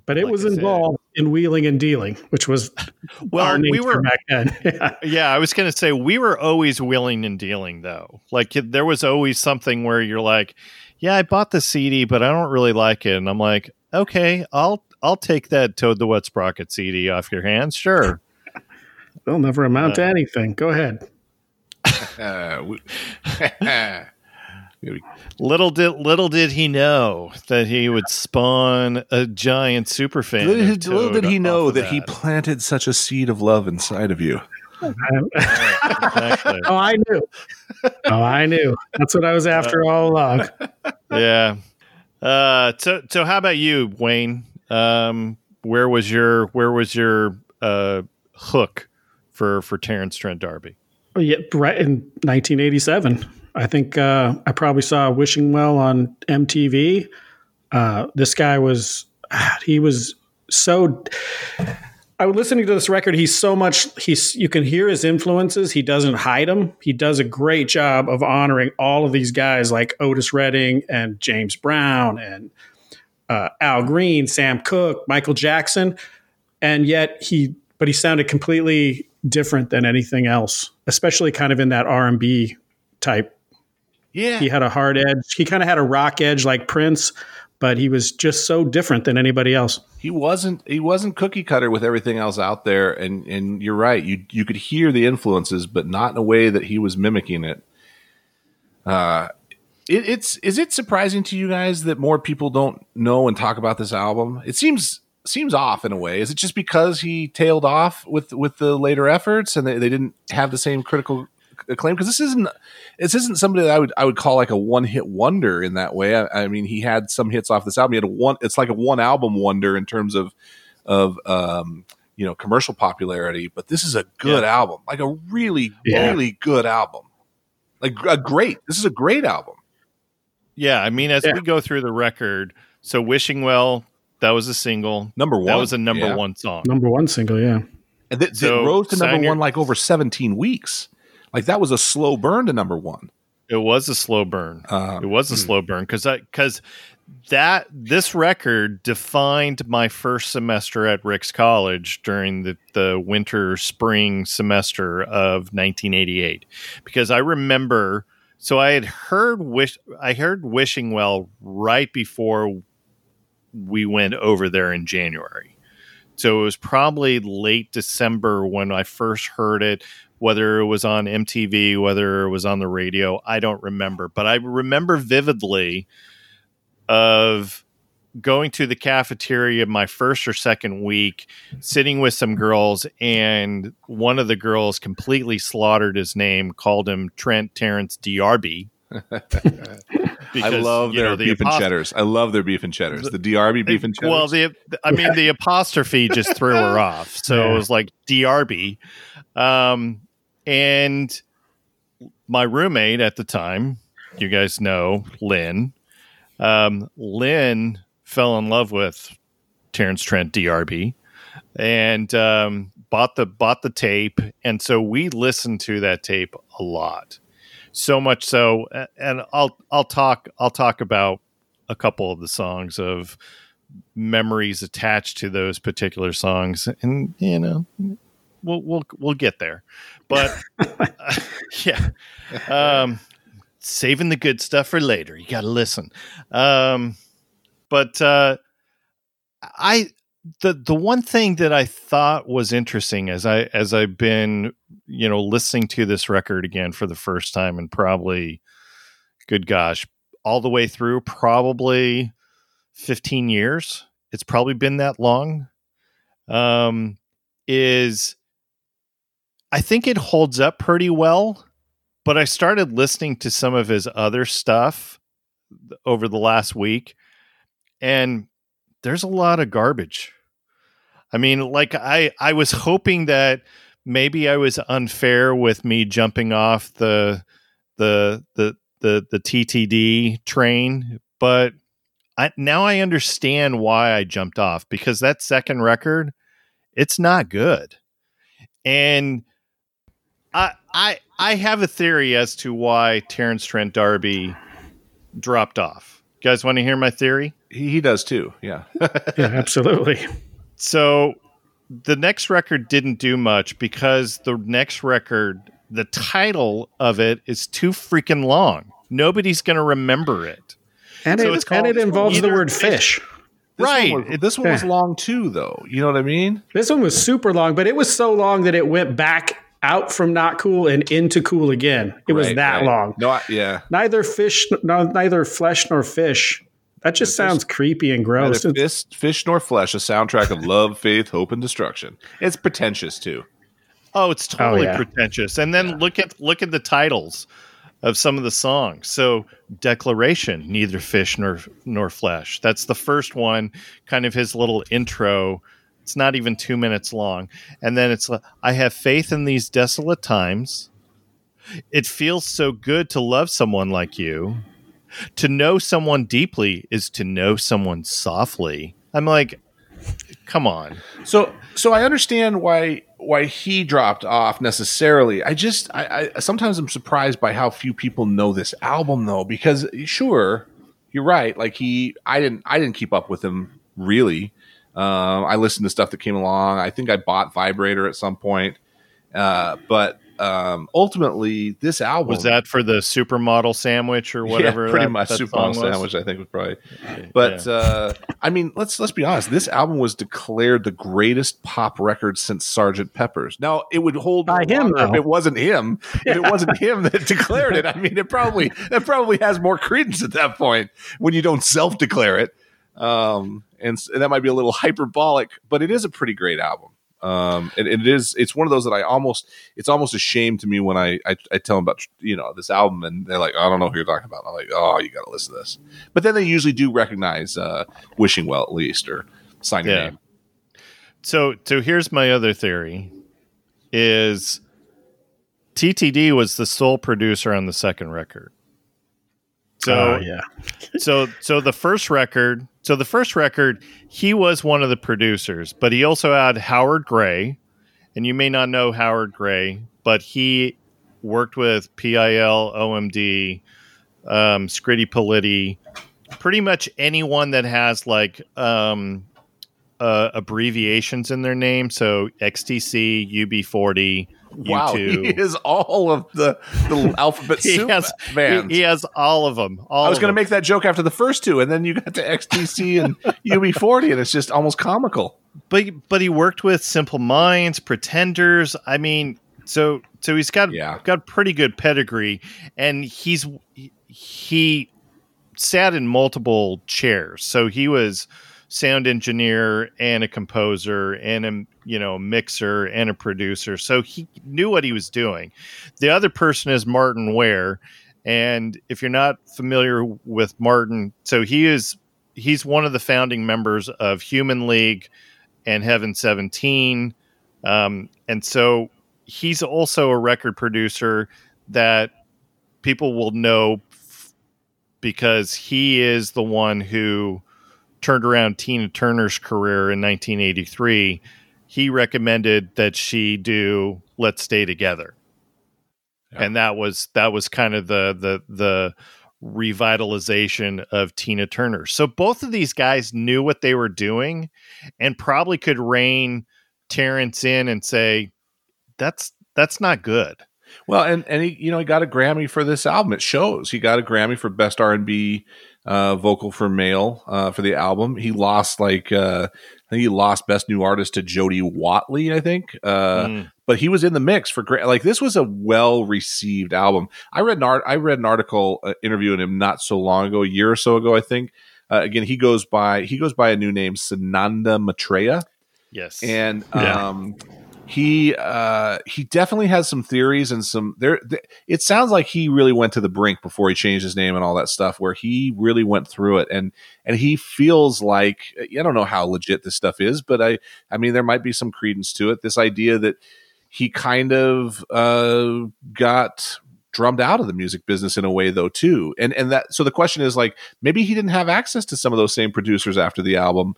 But it Like was I said- involved in wheeling and dealing, which was well our we nature were back then. Yeah. Yeah, I was going to say we were always willing and dealing though. Like there was always something where you're like, "Yeah, I bought the CD, but I don't really like it." And I'm like, "Okay, I'll I'll take that Toad the Wet Sprocket CD off your hands. Sure." They'll never amount to Uh, anything. Go ahead. Uh, we- little did little did he know that he would spawn a giant super fan. little, of little did he know off of that he planted such a seed of love inside of you. Exactly. oh, I knew. Oh, I knew. That's what I was after all along. yeah. Uh, so so how about you, Wayne? Um, where was your where was your uh, hook for for Terence Trent D'Arby? Oh, Yeah, right in 1987. I think uh, I probably saw Wishing Well on MTV. Uh, this guy was, he was so. I was listening to this record. He's so much. He's you can hear his influences. He doesn't hide them. He does a great job of honoring all of these guys like Otis Redding and James Brown and uh, Al Green, Sam Cooke, Michael Jackson, and yet he. But he sounded completely different than anything else, especially kind of in that R and B type. Yeah. He had a hard edge. He kind of had a rock edge like Prince, but he was just so different than anybody else. he wasn't he wasn't cookie cutter with everything else out there and and you're right you you could hear the influences but not in a way that he was mimicking it uh it, it's is it surprising to you guys that more people don't know and talk about this album it seems seems off in a way is it just because he tailed off with with the later efforts and they, they didn't have the same critical acclaim because this isn't this isn't somebody that I would I would call like a one hit wonder in that way. I, I mean, he had some hits off this album. He had a one. It's like a one album wonder in terms of of um, you know commercial popularity. But this is a good album, like a really Yeah. really good album, like a great. This is a great album. Yeah, I mean, as Yeah. we go through the record, so "Wishing Well" that was a single. Number one. That was a number Yeah. one song. Number one single, yeah. And th- So, it rose to sign number your- one like over seventeen weeks. Like that was a slow burn to number one. It was a slow burn. Um, it was a slow burn because because that this record defined my first semester at Ricks College during the the winter spring semester of 1988 because I remember so I had heard wish I heard wishing well right before we went over there in January. So it was probably late December when I first heard it, whether it was on MTV, whether it was on the radio, I don't remember. But I remember vividly of going to the cafeteria my first or second week, sitting with some girls, and one of the girls completely slaughtered his name, called him Trent Terence D'Arby. I love their know, the beef and cheddars. I love their beef and cheddars. The DRB beef and cheddars. Well, the I mean the apostrophe just threw her off, so Yeah. it was like DRB. Um, and my roommate at the time, you guys know Lynn. Um, Lynn fell in love with Terence Trent D'Arby, and um, bought the bought the tape, and so we listened to that tape a lot. So much so, and I'll I'll talk I'll talk about a couple of the songs of memories attached to those particular songs, and you know, we'll we'll we'll get there. But yeah, um, saving the good stuff for later. You got to listen. Um, but uh, I the the one thing that I thought was interesting as I as I've been you know listening to this record again for the first time and probably good gosh all the way through probably 15 years it's probably been that long um is I think it holds up pretty well, but I started listening to some of his other stuff over the last week, and there's a lot of garbage. I mean, like I I was hoping that maybe I was unfair with me jumping off the the the the the TTD train, but I now I understand why I jumped off because that second record, it's not good. And I I I have a theory as to why Terence Trent D'Arby dropped off. You guys want to hear my theory? He, he does too. Yeah. yeah, absolutely. So the next record didn't do much because the next record, the title of it is too freaking long. Nobody's going to remember it. And, So it, it's called and it involves the word fish- fish. This Right. One was, this one was long too, though. You know what I mean? This one was super long, but it was so long that it went back out from not cool and into cool again. It was Right, that right. long. No, I, yeah. Neither fish, no, neither flesh nor fish. That just sounds creepy and gross. Neither fish, fish nor flesh, a soundtrack of love, faith, hope, and destruction. It's pretentious too. Oh, it's oh, totally yeah. pretentious. And then look at look at the titles of some of the songs. So Declaration, neither fish nor nor flesh. That's the first one, kind of his little intro. It's not even two minutes long. And then it's like, I have faith in these desolate times. It feels so good to love someone like you. To know someone deeply is to know someone softly. I'm like, come on. So, so I understand why why he dropped off necessarily. I just, I, I sometimes I'm surprised by how few people know this album though, because sure, you're right. Like he, I didn't, I didn't keep up with him really. Um, I listened to stuff that came along. I think I bought Vibrator at some point, uh, but um, ultimately, this album Was that for the supermodel sandwich or whatever? Yeah, pretty that- much that Super song Bowl was? sandwich. I think was probably. But Yeah. uh, I mean, let's let's be honest. This album was declared the greatest pop record since Sergeant Pepper's. Now it would hold By him, longer if it wasn't him. If it wasn't him that declared it, I mean, it probably that probably has more credence at that point when you don't self declare it. Um, and, and that might be a little hyperbolic, but it is a pretty great album. Um, and, and it is it's one of those that I almost it's almost a shame to me when I, I I tell them about you know this album and they're like I don't know who you're talking about. I'm like oh you got to listen to this, but then they usually do recognize uh, wishing well at least or sign your Yeah. name. So, so here's my other theory: is TTD was the sole producer on the second record. So, Oh, yeah. so, so the first record, so the first record, he was one of the producers, but he also had Howard Gray, and you may not know Howard Gray, but he worked with PIL, OMD, um, Scritti Politti, pretty much anyone that has like um, uh, abbreviations in their name. So XTC, UB40, Wow, he U2. is all of the the alphabet He soup has, bands. he, he has all of them. All I was going to make that joke after the first two, and then you got to XTC and UB40, and it's just almost comical. but but he worked with Simple Minds, Pretenders. I mean, so so he's got Yeah. got pretty good pedigree, and he's he sat in multiple chairs. So he was sound engineer and a composer and a you know mixer and a producer. So he knew what he was doing. The other person is Martyn Ware, and if you're not familiar with Martyn, so he is he's one of the founding members of Human League and Heaven 17. Um, and so he's also a record producer that people will know f- because he is the one who turned around Tina Turner's career in 1983. He recommended that she do Let's Stay Together. Yeah. And that was that was kind of the the the revitalization of Tina Turner. So both of these guys knew what they were doing and probably could rein Terence in and say, That's that's not good. Well, and and he you know he got a Grammy for this album. It shows he got a Grammy for best R and B uh, vocal for male uh, for the album. He lost like uh, I think he lost best new artist to Jody Watley. I think, uh, Mm. but he was in the mix for Gra- like this was a well received album. I read an art I read an article uh, interviewing him not so long ago, a year or so ago, I think. Uh, again, he goes by he goes by a new name, Sananda Maitreya Yes. and Yeah. He uh, he definitely has some theories and some there. Th- it sounds like he really went to the brink before he changed his name and all that stuff, where he really went through it and and he feels like I don't know how legit this stuff is, but I I mean there might be some credence to it. This idea that he kind of uh, got drummed out of the music business in a way though too and and that so the question is like maybe he didn't have access to some of those same producers after the album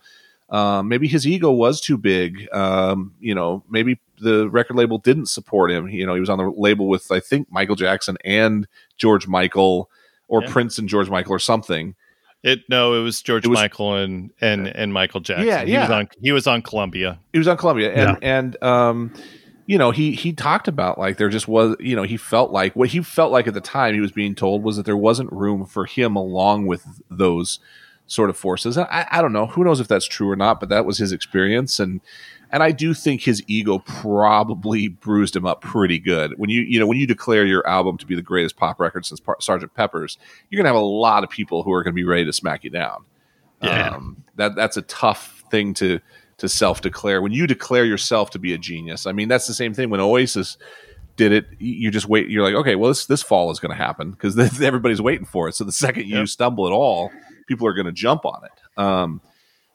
um, maybe his ego was too big. Um, you know, maybe the record label didn't support him. You know, he was on the label with I think Michael Jackson and George Michael, or yeah. Prince and George Michael, or something. It no, it was George it was, Michael and and and Michael Jackson. Yeah, he yeah. was on he was on Columbia. He was on Columbia, and yeah. and um, you know, he he talked about like there just was, you know, he felt like what he felt like at the time he was being told was that there wasn't room for him along with those sort of forces. I, I don't know. Who knows if that's true or not, but that was his experience. And and I do think his ego probably bruised him up pretty good. When you you know when you declare your album to be the greatest pop record since Sergeant Pepper's, you're gonna have a lot of people who are gonna be ready to smack you down. Yeah. Um, that that's a tough thing to to self declare. When you declare yourself to be a genius, I mean that's the same thing when Oasis did it. You just wait. You're like, okay, well this this fall is going to happen because everybody's waiting for it. So the second you yep. stumble at all, people are going to jump on it. Um,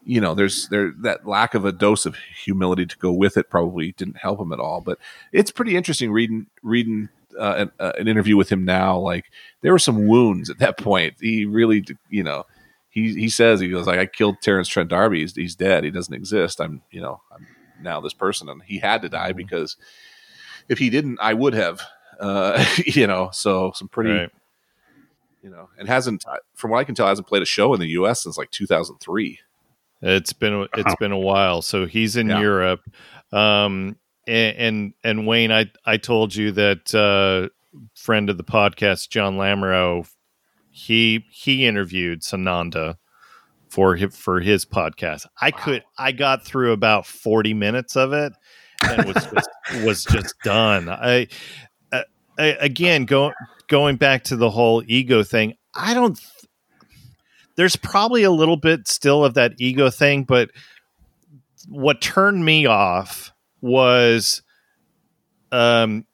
you know, there's there that lack of a dose of humility to go with it probably didn't help him at all. But it's pretty interesting reading reading uh, an, uh, an, interview with him now. Like there were some wounds at that point. He really, you know, he he says he goes like I killed Terence Trent D'Arby. He's, he's dead. He doesn't exist. I'm you know I'm now this person, and he had to die mm-hmm. because if he didn't, I would have. Uh, you know, so some pretty. Right you know, and hasn't, from what I can tell, hasn't played a show in the U.S. since like 2003. It's been it's been a while. So he's in yeah. Europe, um, and, and, and Wayne, I I told you that uh, friend of the podcast, John Lamoureux, he he interviewed Sananda for his, for his podcast. I wow. could I got through about forty minutes of it and was just was just done. I, uh, I again go going back to the whole ego thing, I don't. Th- there's probably a little bit still of that ego thing, but what turned me off was, um,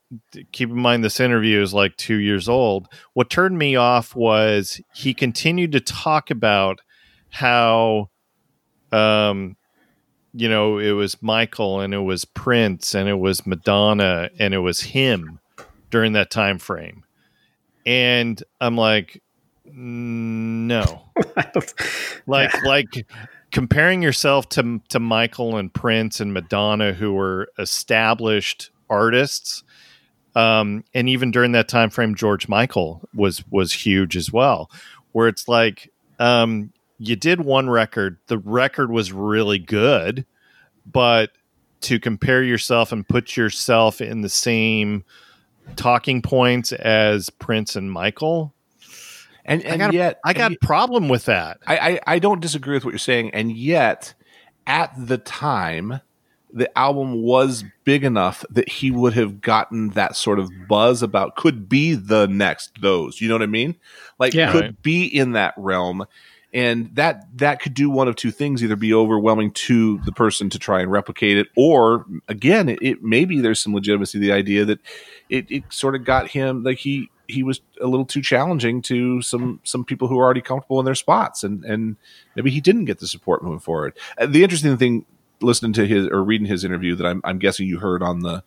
keep in mind this interview is like two years old. What turned me off was he continued to talk about how, um, you know, it was Michael and it was Prince and it was Madonna and it was him during that time frame and I'm like, no, like like comparing yourself to to Michael and Prince and Madonna, who were established artists. Um, and even during that time frame, George Michael was was huge as well. Where it's like, um, you did one record, the record was really good, but to compare yourself and put yourself in the same talking points as Prince and Michael. And, and I got yet, a, I got a problem with that. I, I, I don't disagree with what you're saying, and yet at the time, the album was big enough that he would have gotten that sort of buzz about could be the next those. You know what I mean? Like yeah, could right. be in that realm and that that could do one of two things either be overwhelming to the person to try and replicate it or again it, it maybe there's some legitimacy to the idea that it, it sort of got him like he he was a little too challenging to some some people who are already comfortable in their spots and and maybe he didn't get the support moving forward. Uh, the interesting thing listening to his or reading his interview that I'm, I'm guessing you heard on the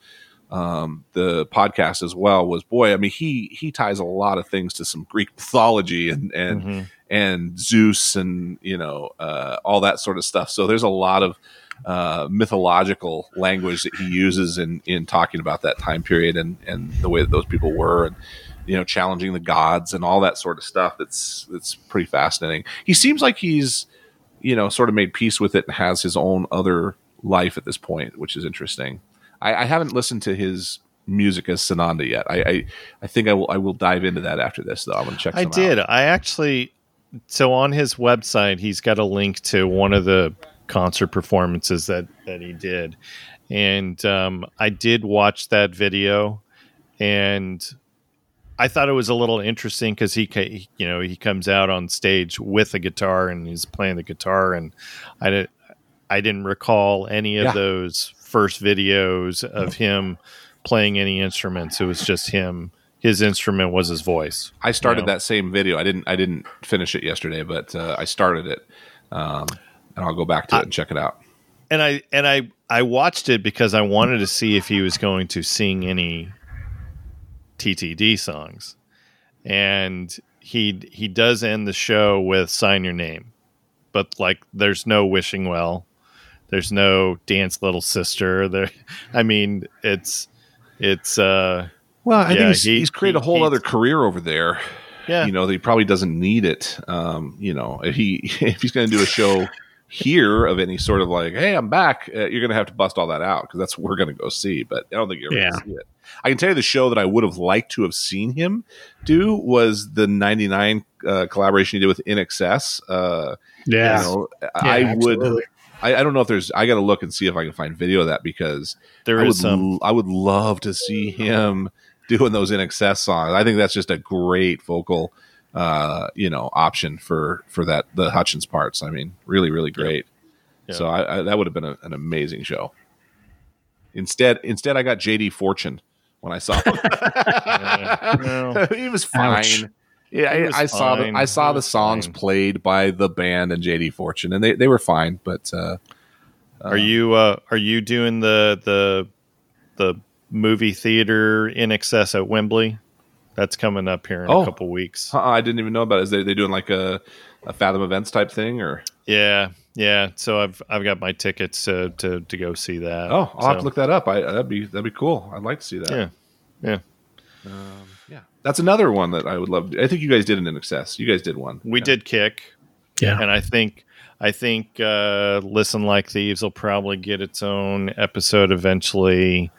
um, the podcast as well was boy i mean he he ties a lot of things to some greek mythology and and mm-hmm and Zeus and you know uh, all that sort of stuff. So there's a lot of uh, mythological language that he uses in in talking about that time period and and the way that those people were and you know challenging the gods and all that sort of stuff. That's that's pretty fascinating. He seems like he's you know sort of made peace with it and has his own other life at this point, which is interesting. I, I haven't listened to his music as Sananda yet. I, I, I think I will I will dive into that after this though. I'm gonna check. I did. Out. I actually so on his website, he's got a link to one of the concert performances that that he did, and um, I did watch that video, and I thought it was a little interesting because he, you know, he comes out on stage with a guitar and he's playing the guitar, and I did, I didn't recall any of yeah. those first videos of him playing any instruments. It was just him. His instrument was his voice. I started You know? that same video. I didn't. I didn't finish it yesterday, but uh, I started it, um, and I'll go back to it and check it out. and I and I I watched it because I wanted to see if he was going to sing any TTD songs, and he he does end the show with "Sign Your Name," but like there's no wishing well, there's no dance little sister. There, I mean it's it's uh Well, I Yeah, think he's, he- he's created a whole other career over there. yeah You know, that he probably doesn't need it. Um, you know, if he if he's going to do a show here of any sort of like, hey, I'm back, uh, you're going to have to bust all that out because that's what we're going to go see. But I don't think you're Yeah. going to see it. I can tell you the show that I would have liked to have seen him do was the '99 uh, collaboration he did with INXS. Uh, Yeah. you know, Yeah, I would. Absolutely. I, I don't know if there's. I got to look and see if I can find video of that because there I would. some I would love to see him doing those INXS songs. I think that's just a great vocal, uh, you know, option for for that the Hutchence parts. I mean, really, really great. Yeah. So I, I, that would have been a, an amazing show. Instead, instead, I got JD Fortune when I saw him. well, he was Ouch. Yeah, I, I saw the. I saw the songs fine. played by the band and JD Fortune, and they, they were fine. But uh, Are you uh, are you doing the the the movie theater INXS at Wembley? That's coming up here in Oh. a couple weeks. uh, I didn't even know about it. Is they they doing like a, a Fathom Events type thing or? Yeah, yeah. So I've I've got my tickets to to, to go see that. Oh, I'll have to look that up. I, that'd be that'd be cool. I'd like to see that. Yeah, yeah. Um, yeah. That's another one that I would love. To, I think you guys did an INXS. You guys did one. We Yeah. did kick, Yeah. and I think I think uh, listen like thieves will probably get its own episode eventually.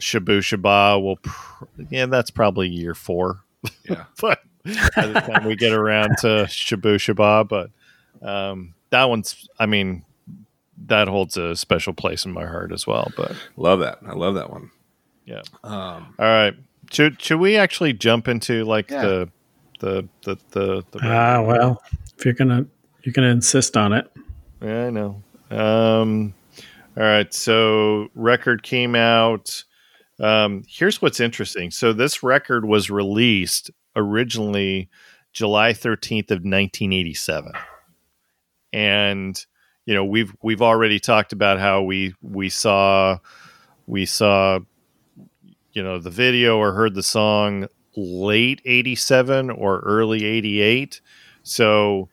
Shabooh Shoobah will, pr- yeah, that's probably year four. Yeah. but by the time we get around to Shabooh Shoobah, but um, that one's, I mean, that holds a special place in my heart as well. But Love that. I love that one. yeah, Um, all right. Should should we actually jump into like Yeah. the the the the, the Ah, well, if you're gonna you're gonna insist on it. Yeah, I know. Um, all right. So, record came out. Um, here's what's interesting. So, this record was released originally July 13th of 1987, and you know we've we've already talked about how we we saw we saw you know the video or heard the song late 87 or early 88 so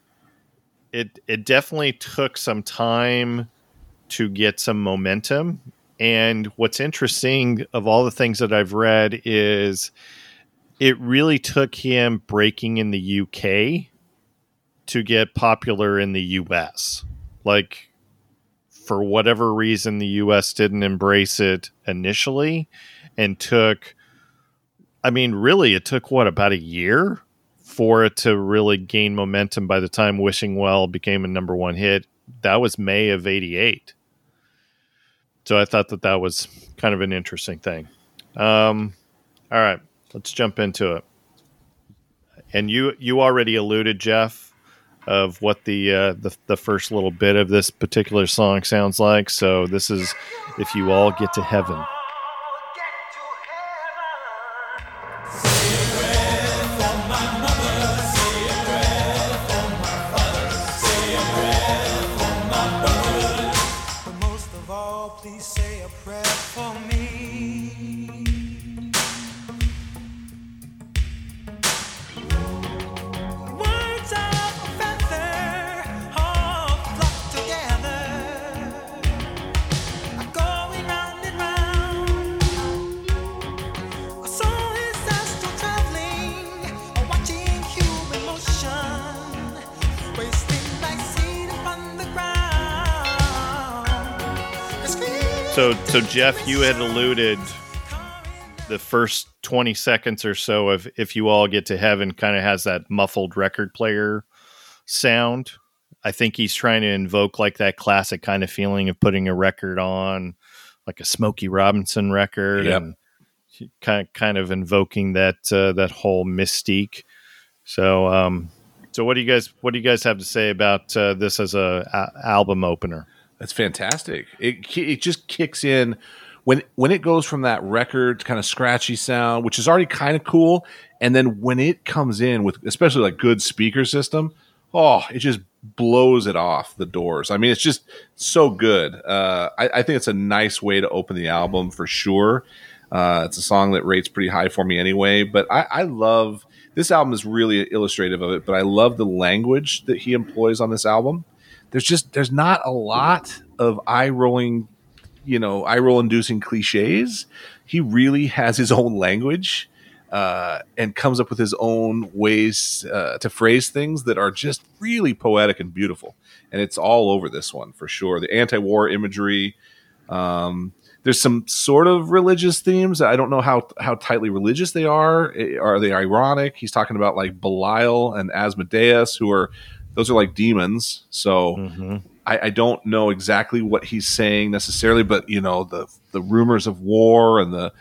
it it definitely took some time to get some momentum. And what's interesting of all the things that I've read is it really took him breaking in the UK to get popular in the US like for whatever reason the US didn't embrace it initially and took I mean really it took what about a year for it to really gain momentum by the time Wishing Well became a number one hit. That was May of 88. So I thought that that was kind of an interesting thing. Um, all right, let's jump into it. And you you already alluded, Jeff, of what the, uh, the the first little bit of this particular song sounds like. So this is if you all get to heaven. So so Jeff, you had alluded the first 20 seconds or so of if you all get to heaven kind of has that muffled record player sound. I think he's trying to invoke like that classic kind of feeling of putting a record on like a smokey robinson record Yep. and kind of, kind of invoking that uh, that whole mystique. So um so what do you guys what do you guys have to say about uh, this as a, a album opener That's fantastic. It it just kicks in when when it goes from that record kind of scratchy sound, which is already kind of cool, and then when it comes in with especially like good speaker system, oh, it just blows it off the doors. I mean, it's just so good. Uh, I, I think it's a nice way to open the album for sure. Uh, it's a song that rates pretty high for me anyway, but I, I love this album is really illustrative of it. But I love the language that he employs on this album there's just there's not a lot of eye rolling you know eye roll inducing cliches. He really has his own language uh, and comes up with his own ways uh, to phrase things that are just really poetic and beautiful. And it's all over this one for sure. The anti-war imagery um, there's some sort of religious themes. I don't know how how tightly religious they are. Eh, are they ironic? He's talking about like belial and asmodeus who are those are like demons so I, I don't know exactly what he's saying necessarily, but you know the the rumors of war and the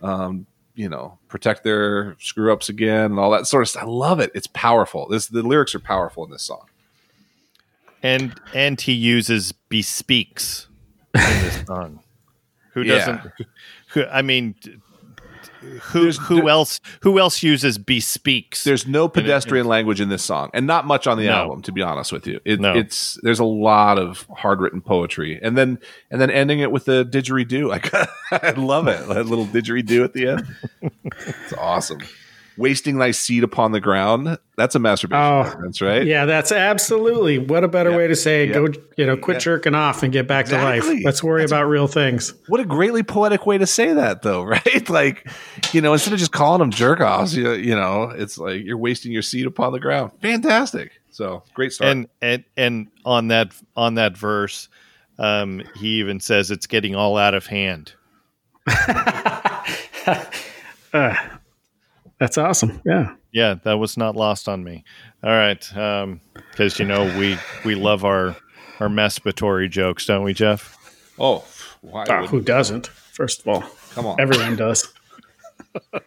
um, you know protect their screw ups again and all that sort of stuff. I love it. It's powerful. This the lyrics are powerful in this song. and and he uses bespeaks in this song. Who doesn't? Who, I mean, who who else who else uses bespeaks? There's no pedestrian language in this song, and not much on the No. album. To be honest with you, it, No. it's there's a lot of hard written poetry, and then and then ending it with the didgeridoo. I I love it. That little didgeridoo at the end. It's awesome. Wasting thy seed upon the ground. That's a masturbation Oh, reference, right? Yeah, that's absolutely what a better Yeah. way to say Yeah. go. You know, quit Yeah. jerking off and get back to life. Let's worry about real things. What a greatly poetic way to say that, though, right? Like, you know, instead of just calling them jerk offs, you, you know, it's like you're wasting your seed upon the ground. Fantastic. So great start. and and and on that on that verse, um, he even says it's getting all out of hand. That's awesome. Yeah. Yeah, that was not lost on me. All right, because you know we we love our our masturbatory jokes, don't we, Jeff? oh, why Ah, who doesn't? First of all, come on. everyone does.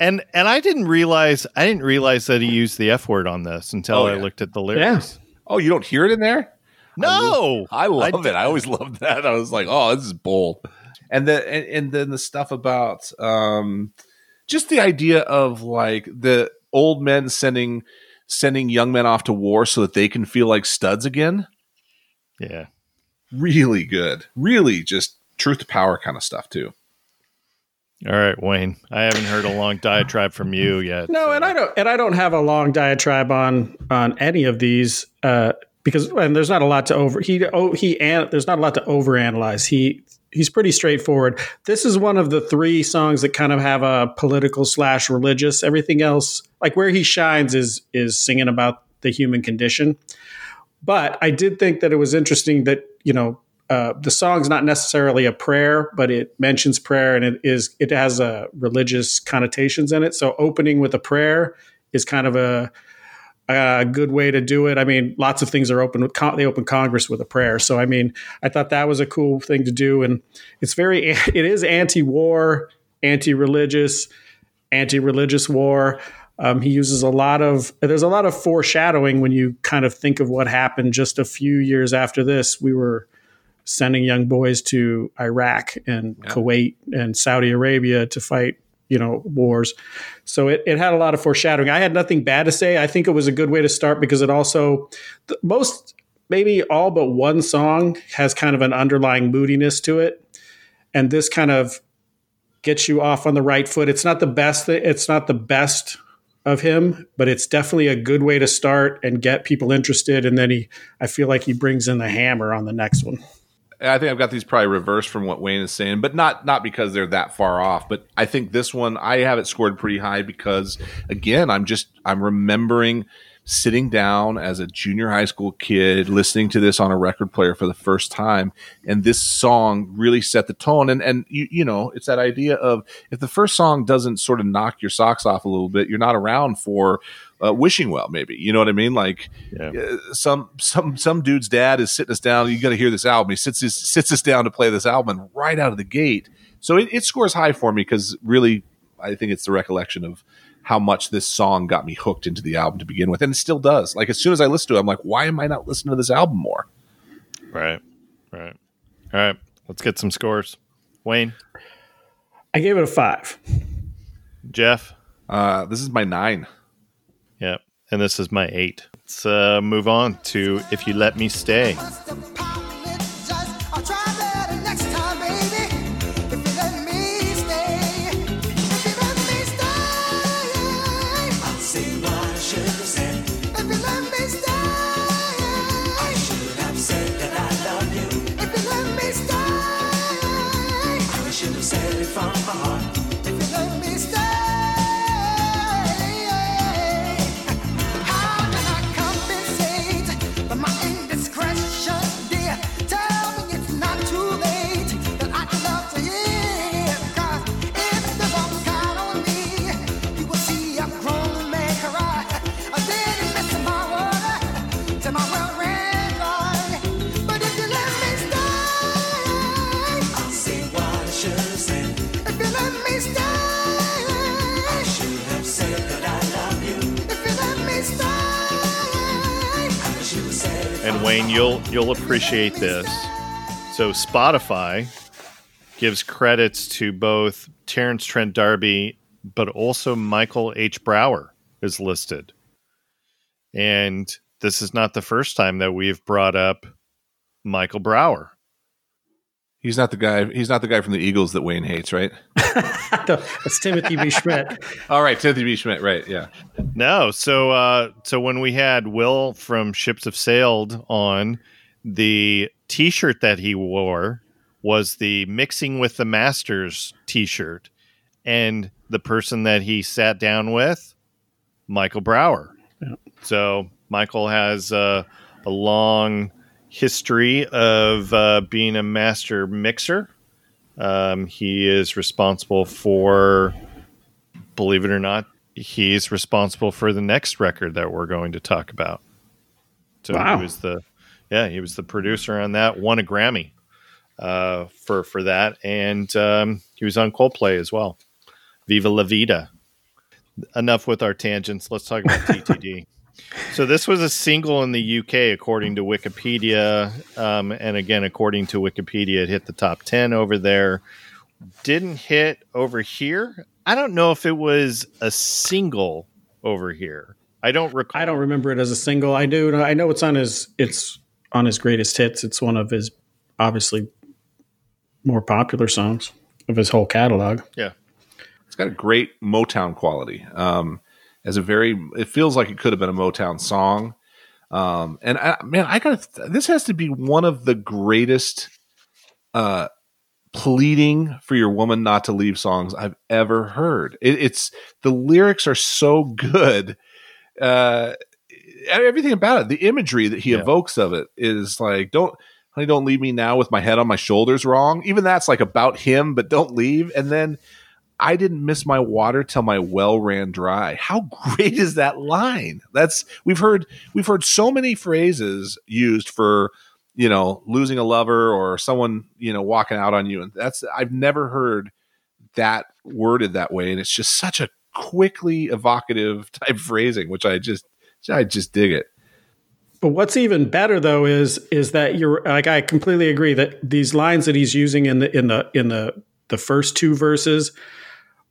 And and I didn't realize I didn't realize that he used the F word on this until Oh, I looked at the lyrics. oh, you don't hear it in there? No, I love I it. I always loved that. I was like, oh, this is bold. And the and, and then the stuff about um just the idea of like the old men sending sending young men off to war so that they can feel like studs again. yeah. Really good. Really just truth to power kind of stuff too. All right, Wayne. I haven't heard a long diatribe from you yet. No, so- and I don't, and I don't have a long diatribe on on any of these uh, because, and there's not a lot to over he oh he and there's not a lot to overanalyze. He he's pretty straightforward. This is one of the three songs that kind of have a political slash religious. Everything else, like where he shines, is is singing about the human condition. But I did think that it was interesting that you know uh, the song's not necessarily a prayer, but it mentions prayer and it is it has a religious connotations in it. So opening with a prayer is kind of a a good way to do it. I mean, lots of things are open. With con- they open Congress with a prayer. So I mean, I thought that was a cool thing to do, and it's very it is anti-war, anti-religious, anti-religious war. Um, he uses a lot of there's a lot of foreshadowing when you kind of think of what happened just a few years after this. We were sending young boys to Iraq and Kuwait and Saudi Arabia to fight, you know, wars. So it, it had a lot of foreshadowing. I had nothing bad to say. I think it was a good way to start because it also most maybe all but one song has kind of an underlying moodiness to it, and this kind of gets you off on the right foot. It's not the best. It's not the best of him, but it's definitely a good way to start and get people interested. And then he, I feel like he brings in the hammer on the next one. I think I've got these probably reversed from what Wayne is saying, but not not because they're that far off. But I think this one I have it scored pretty high because again, I'm just I'm remembering sitting down as a junior high school kid listening to this on a record player for the first time and this song really set the tone. And and you, you know it's that idea of if the first song doesn't sort of knock your socks off a little bit you're not around for uh, wishing well maybe. You know what i mean? Like Yeah. uh, some some some dude's dad is sitting us down. You got to hear this album. He sits his, sits us down to play this album and right out of the gate. So it, it scores high for me because really i think it's the recollection of how much this song got me hooked into the album to begin with and it still does like as soon as i listen to it i'm like why am i not listening to this album more Right. Right. All right. Let's get some scores. Wayne, I gave it a five. Jeff. Uh, this is my nine. Yep. And this is my eight. Let's uh, move on to If You Let Me Stay. You'll you'll appreciate this. So Spotify gives credits to both Terence Trent D'Arby, but also Michael H. Brauer is listed. And this is not the first time that we've brought up Michael Brauer. He's not the guy. He's not the guy from the Eagles that Wayne hates, right? That's Timothy B. Schmit. All right, Timothy B. Schmit, right? Yeah. No, so uh, so when we had Will from Ships Have Sailed on, the T-shirt that he wore was the Mixing with the Masters T-shirt, and the person that he sat down with, Michael Brauer. So Michael has uh, a long history of uh, being a master mixer. Um, he is responsible for believe it or not, he's responsible for the next record that we're going to talk about. So Wow. he was the yeah, he was the producer on that, won a Grammy uh, for for that, and um, he was on Coldplay as well. Viva la vida. Enough with our tangents. Let's talk about TTD. So this was a single in the UK, according to Wikipedia, um, and again, according to Wikipedia, it hit the top ten over there. Didn't hit over here. I don't know if it was a single over here. I don't recall. I don't remember it as a single. I do. I know it's on his. It's on his greatest hits. It's one of his obviously more popular songs of his whole catalog. Yeah, It's got a great Motown quality. Um, as a very, it feels like it could have been a Motown song. Um, and I, man, I got this has to be one of the greatest uh, pleading for your woman not to leave songs I've ever heard. It, it's the lyrics are so good. Uh, everything about it, the imagery that he Yeah. evokes of it is like, don't, honey, don't leave me now with my head on my shoulders wrong. Even that's like about him, but don't leave. And then I didn't miss my water till my well ran dry. How great is that line? That's we've heard we've heard so many phrases used for you know losing a lover or someone you know walking out on you, and that's I've never heard that worded that way, and it's just such a quickly evocative type phrasing, which I just I just dig it. But what's even better though is is that you're like I completely agree that these lines that he's using in the in the in the the first two verses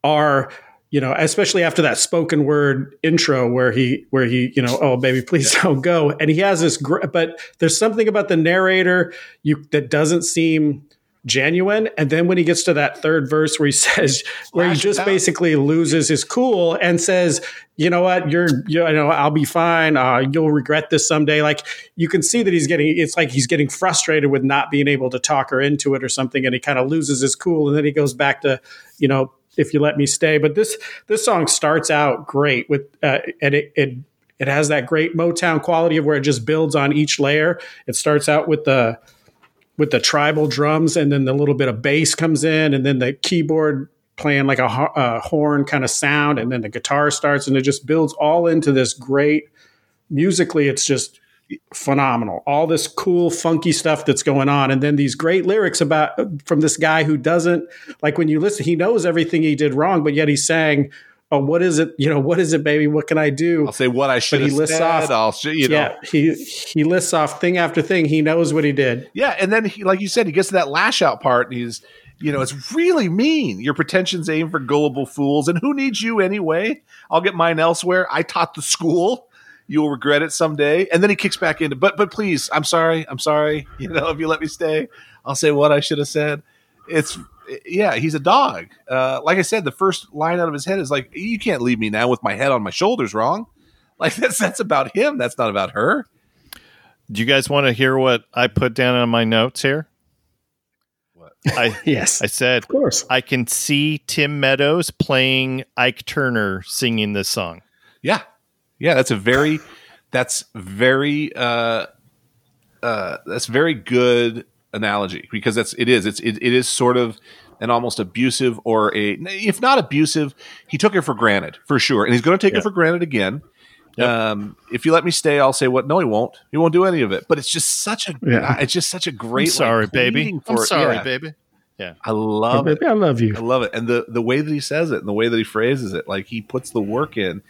are you know especially after that spoken word intro where he where he you know oh baby please don't go and he has this gr- but there's something about the narrator you that doesn't seem genuine. And then when he gets to that third verse where he says where he just basically loses his cool and says you know what? You're you know i'll be fine. Uh, you'll regret this someday. Like you can see that he's getting it's like he's getting frustrated with not being able to talk her into it or something. And he kind of loses his cool. And then he goes back to you know if you let me stay. But this this song starts out great with uh, and it, it it has that great motown quality of where it just builds on each layer. It starts out with the with the tribal drums and then the little bit of bass comes in and then the keyboard playing like a, a horn kind of sound and then the guitar starts and it just builds all into this great musically it's just phenomenal. All this cool funky stuff that's going on and then these great lyrics about uh, from this guy who doesn't like when you listen he knows everything he did wrong but yet he's saying oh, what is it? You know, what is it, baby? What can I do? I'll say what I should he have lists said. off- I'll you know. yeah, he he lists off thing after thing. He knows what he did. Yeah, and then he, like you said, he gets to that lash out part, and he's, you know, it's really mean. Your pretensions aim for gullible fools, and who needs you anyway? I'll get mine elsewhere. I taught the school. You'll regret it someday. And then he kicks back into, but but please, I'm sorry, I'm sorry. You know, if you let me stay, I'll say what I should have said. It's yeah, he's a dog. Uh, like I said, the first line out of his head is like, "You can't leave me now with my head on my shoulders." Wrong. Like that's that's about him. That's not about her. Do you guys want to hear what I put down on my notes here? What? I Yes, I said of course. I can see Tim Meadows playing Ike Turner singing this song. Yeah. Yeah, that's a very that's very uh uh that's very good analogy because that's it is it's it, it is sort of an almost abusive or a if not abusive he took her for granted for sure and he's going to take Yeah. her for granted again Yep. um if you let me stay i'll say what no he won't he won't do any of it but it's just such a Yeah. it's just such a I'm great like, sorry, baby. pleading I'm sorry, yeah. baby. i love it Baby, I love you. I love it, and the the way that he says it, and the way that he phrases it, like he puts the work in,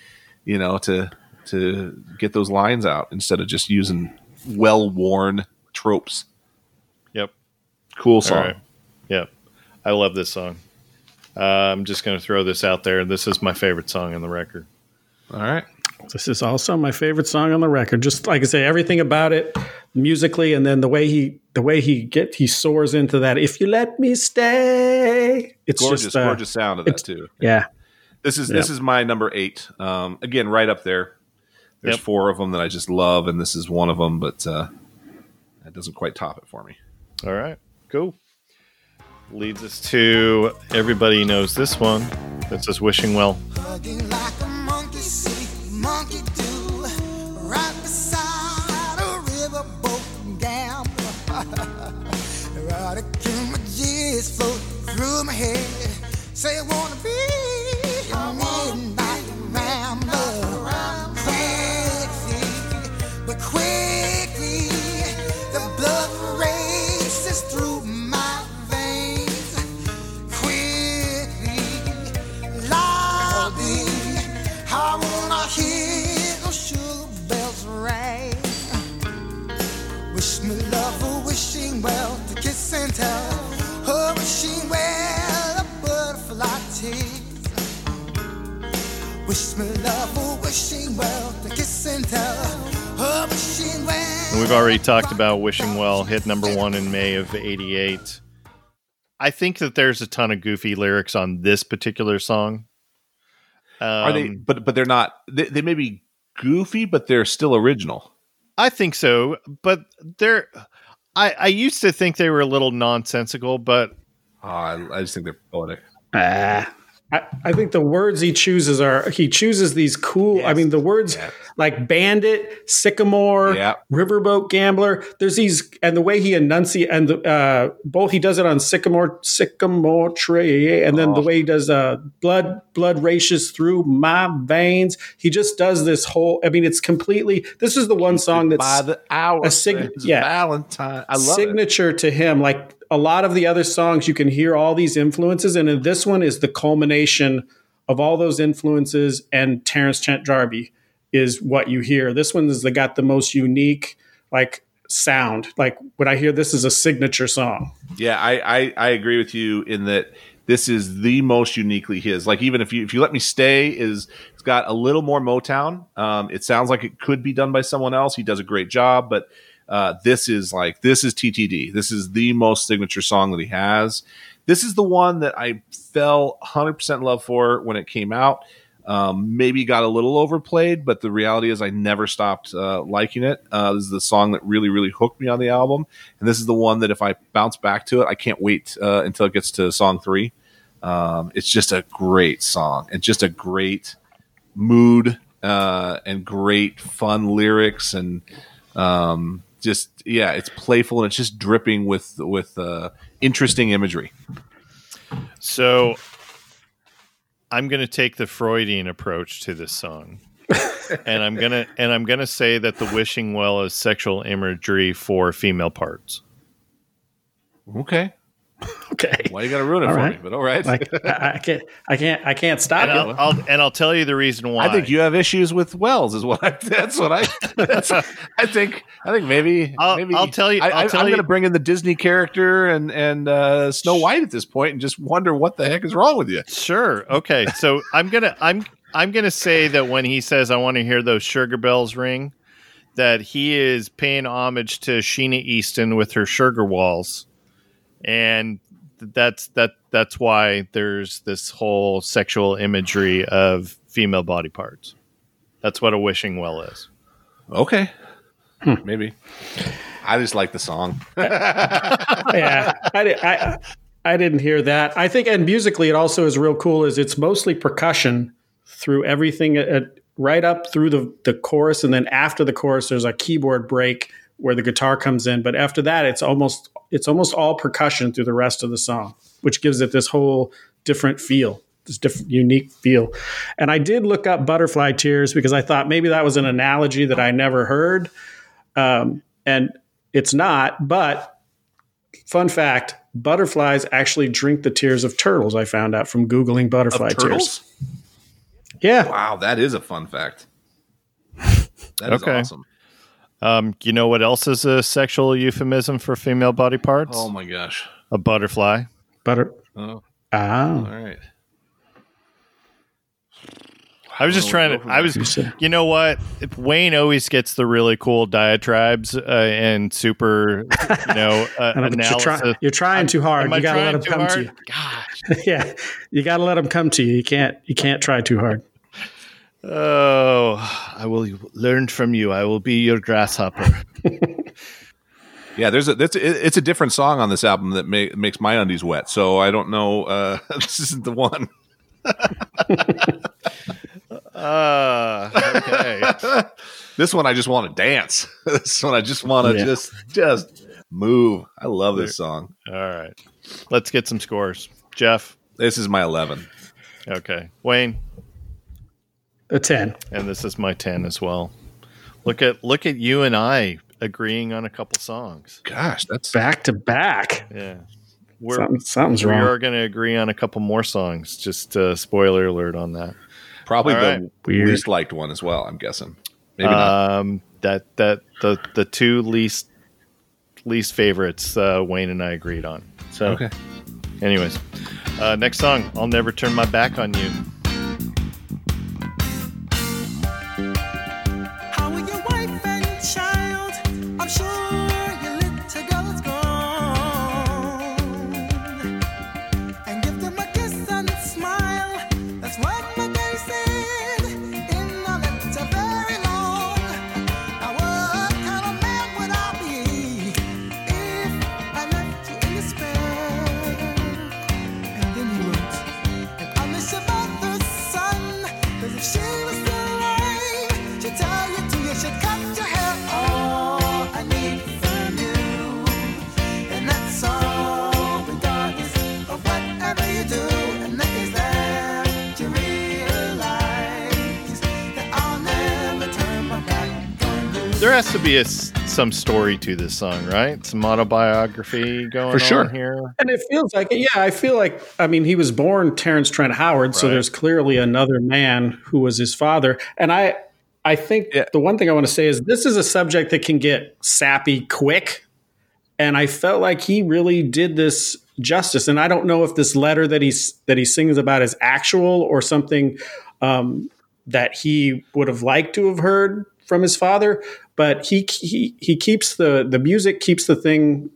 you know, to to get those lines out instead of just using well worn tropes. Yep. Cool song. right. Yep. I love this song. Uh, I'm just going to throw this out there. This is my favorite song on the record. All right, This is also my favorite song on the record. Just like I say, everything about it musically, and then the way he the way he get he soars into that. If you let me stay, it's gorgeous, just uh, gorgeous sound of that too. Yeah, This is this is my number eight. Um, again, right up there. There's Yep. four of them that I just love, and this is one of them, but uh, that doesn't quite top it for me. All right. Cool. Leads us to everybody knows this one. This is Wishing Well. Through my head. Say I wanna be and tell. Her wishing well. And we've already talked about Wishing Well, hit number one in May of 88. I think that there's a ton of goofy lyrics on this particular song. Um, Are they? But but they're not. They, they may be goofy, but they're still original. I think so, but they're. I, I used to think they were a little nonsensical, but Oh, I, I just think they're poetic. Ah. I, I think the words he chooses are he chooses these cool. I mean, the words Yes. like bandit, sycamore, Yeah. riverboat gambler. There's these, and the way he enunciates, and the, uh, both he does it on sycamore, sycamore tree, and then the Oh. way he does uh, blood, blood races through my veins. He just does this whole. I mean, it's completely. This is the one song that's by the hour. a sig- yeah. Valentine. I love it. signature to him. Like a lot of the other songs, you can hear all these influences, and in this one is the culmination of all those influences. And Terence Trent D'Arby is what you hear. This one is the got the most unique like sound. Like when I hear this is a signature song. Yeah, I, I I agree with you in that this is the most uniquely his. Like even if you if you let me stay is it's got a little more Motown. Um, it sounds like it could be done by someone else. He does a great job, but uh, this is like this is TTD. This is the most signature song that he has. This is the one that I fell 100% in love for when it came out. Um, maybe got a little overplayed, but the reality is I never stopped uh, liking it. Uh, this is the song that really, really hooked me on the album, and this is the one that if I bounce back to it, I can't wait uh, until it gets to song three. Um, it's just a great song and just a great mood uh, and great fun lyrics and um, just yeah, it's playful and it's just dripping with with uh, interesting imagery. So I'm going to take the Freudian approach to this song. and I'm going to and I'm going to say that the wishing well is sexual imagery for female parts. Okay, Okay. Why you got to ruin it All for right. me? But all right. Like I, I can't, I can't, I can't stop And you. I'll, I'll and I'll tell you the reason why. I think you have issues with Wells, is what I. That's what I. That's, I think. I think maybe. I'll- maybe I'll tell you- I, I'll I, tell I'm going to bring in the Disney character and and uh, Snow White at this point, and just wonder what the heck is wrong with you. Sure. Okay. So I'm gonna I'm I'm gonna say that when he says I want to hear those sugar bells ring, that he is paying homage to Sheena Easton with her sugar walls, and that's that that's why there's this whole sexual imagery of female body parts. That's what a wishing well is. Okay. Hmm. Maybe. I just like the song. yeah, I, di- I, I didn't hear that. I think, and musically, it also is real cool. Is it's mostly percussion through everything, uh, right up through the the chorus, and then after the chorus, there's a keyboard break where the guitar comes in. But after that, it's almost it's almost all percussion through the rest of the song, which gives it this whole different feel. This different, unique feel, and I did look up "Butterfly Tears" because I thought maybe that was an analogy that I never heard, um, and it's not. But fun fact butterflies actually drink the tears of turtles i found out from googling butterfly Of tears yeah Wow, that is a fun fact. That is Okay. awesome. Um, you know what else is a sexual euphemism for female body parts? Oh my gosh. a butterfly. butter Oh, ah all right. I was just Well, trying to. I was. You You know what? Wayne always gets the really cool diatribes uh, and super, you know, uh, I know, but you're, try- you're trying too hard Am you gotta let them come hard? to you Gosh. yeah you gotta let them come to you you can't you can't try too hard Oh, I will learn from you. I will be your grasshopper. Yeah, there's a that's it's a different song on this album that ma- makes my undies wet. So I don't know. Uh, this isn't the one. Uh, okay. This one I just want to dance. this one I just want to Yeah. just just move. I love this song. All right. Let's get some scores. Jeff. This is my 11. Okay. Wayne. A 10 And this is my 10 as well. Look at look at you and I agreeing on a couple songs. Gosh, that's back to back Yeah. We're, Something, something's we wrong are going to agree on a couple more songs. Just uh, spoiler alert on that. probably All the right. Weird. least liked one as well. I'm guessing. Maybe not. Um, that that the the two least least favorites uh, Wayne and I agreed on. So, Okay. anyways, uh, next song. I'll never turn my back on you. There has to be a s some story to this song, right? Some autobiography going For sure. on here. And it feels like, yeah, I feel like, I mean, he was born Terence Trent Howard, so there's clearly another man who was his father. And I, I think Yeah. the one thing I want to say is this is a subject that can get sappy quick, and I felt like he really did this justice. And I don't know if this letter that he's that he sings about is actual or something um, that he would have liked to have heard from his father, but he he he keeps the the music keeps the thing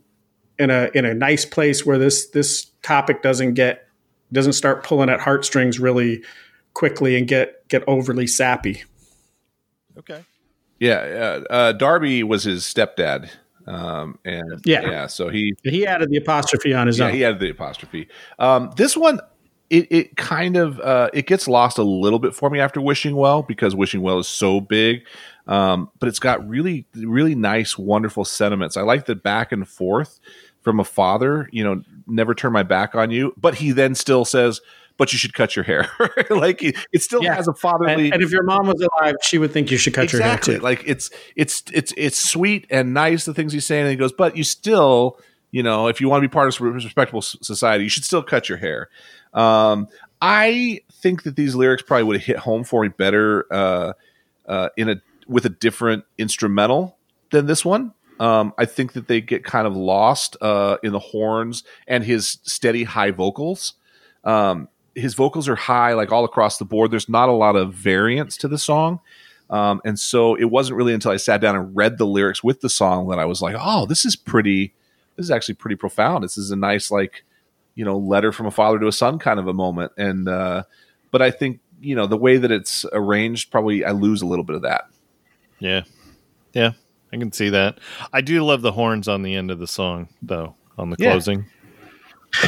in a in a nice place where this this topic doesn't get doesn't start pulling at heartstrings really quickly and get get overly sappy. Okay. Yeah, uh, uh, Darby was his stepdad. Um, and Yeah. yeah, so he He added the apostrophe on his yeah, own. he added the apostrophe. Um, this one, it, it kind of uh, it gets lost a little bit for me after Wishing Well because Wishing Well is so big, um, but it's got really really nice, wonderful sentiments. I like the back and forth from a father. You know, never turn my back on you, but he then still says, "But you should cut your hair." like it, still Yeah. has a fatherly. and, and if your mom was alive, she would think you should cut exactly your hair too. like it's it's it's it's sweet and nice the things he's saying and he goes but you still you know, if you want to be part of a respectable society, you should still cut your hair. Um, I think that these lyrics probably would have hit home for me better uh, uh, in a with a different instrumental than this one. Um, I think that they get kind of lost uh, in the horns and his steady high vocals. Um, his vocals are high, like all across the board. There's not a lot of variance to the song. Um, and so it wasn't really until I sat down and read the lyrics with the song that I was like, oh, this is pretty, this is actually pretty profound. This is a nice, like, you know, letter from a father to a son kind of a moment. And, uh, but I think, you know, the way that it's arranged, probably I lose a little bit of that. Yeah. Yeah. I can see that. I do love the horns on the end of the song, though, on the Yeah. closing.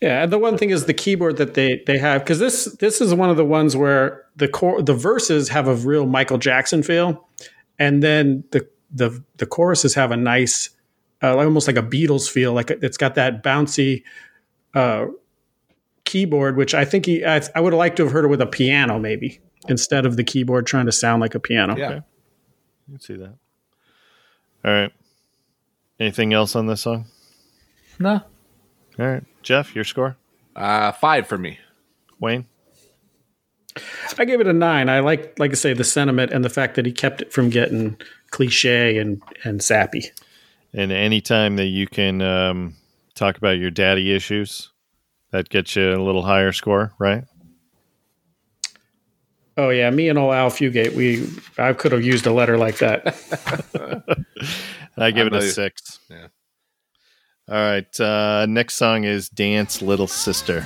Yeah, and the one thing is the keyboard that they they have because this this is one of the ones where the core the verses have a real Michael Jackson feel, and then the the the choruses have a nice, uh, almost like a Beatles feel. Like it's got that bouncy uh, keyboard, which I think he I, I would have liked to have heard it with a piano maybe instead of the keyboard trying to sound like a piano. Yeah. Okay. You can see that. All right. Anything else on this song? No. All right. Jeff, your score? Uh, five for me. Wayne? I gave it a nine. I like like I say the sentiment and the fact that he kept it from getting cliche and and sappy. And anytime that you can um, talk about your daddy issues, that gets you a little higher score, right? Oh yeah, me and old Al Fugate, we I could have used a letter like that. I give it a you- six. Yeah. All right. Uh, next song is Dance Little Sister.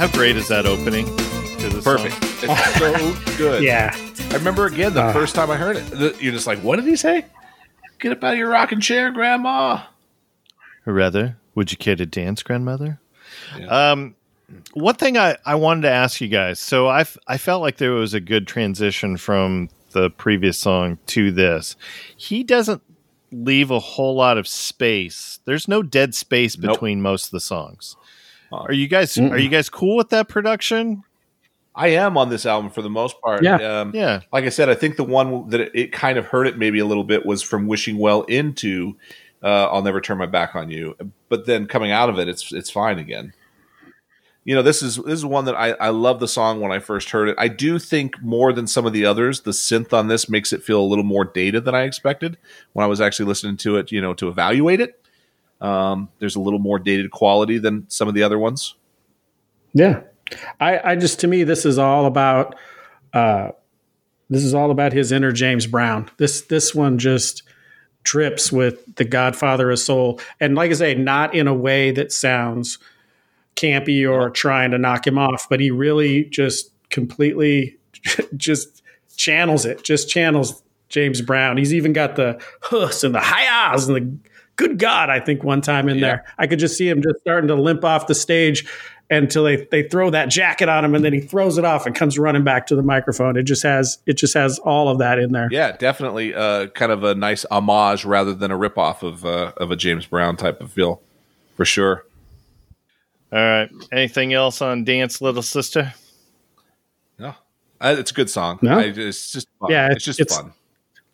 How great is that opening? to this Perfect. song? It's so good. yeah. I remember again the Ah. first time I heard it. the- You're just like, what did he say? Get up out of your rocking chair, Grandma. Or rather, would you care to dance, grandmother? Yeah. Um, one thing I, I wanted to ask you guys. So I, f- I felt like there was a good transition from the previous song to this. He doesn't leave a whole lot of space. There's no dead space Nope. between most of the songs. Are you guys are you guys cool with that production? I am on this album for the most part. Yeah. Um, Yeah. Like I said, I think the one that it, it kind of hurt it maybe a little bit was from wishing well into uh, "I'll never turn my back on you," but then coming out of it, it's it's fine again. You know, this is this is one that I I love the song when I first heard it. I do think more than some of the others, the synth on this makes it feel a little more dated than I expected when I was actually listening to it. You know, to evaluate it, um, there's a little more dated quality than some of the other ones. Yeah. I, I just to me this is all about uh this is all about his inner James Brown. This this one just drips with the Godfather of Soul. And like I say, not in a way that sounds campy or trying to knock him off, but he really just completely just channels it, just channels James Brown. He's even got the hus and the hi-yahs and the good God, I think one time in Yeah. there. I could just see him just starting to limp off the stage until they, they throw that jacket on him and then he throws it off and comes running back to the microphone. It just has it just has all of that in there. Yeah, definitely. Uh, kind of a nice homage rather than a ripoff of uh, of a James Brown type of feel, for sure. All right. Anything else on Dance Little Sister? No, uh, it's a good song. No? I, it's just fun. Yeah, it's just it's- fun.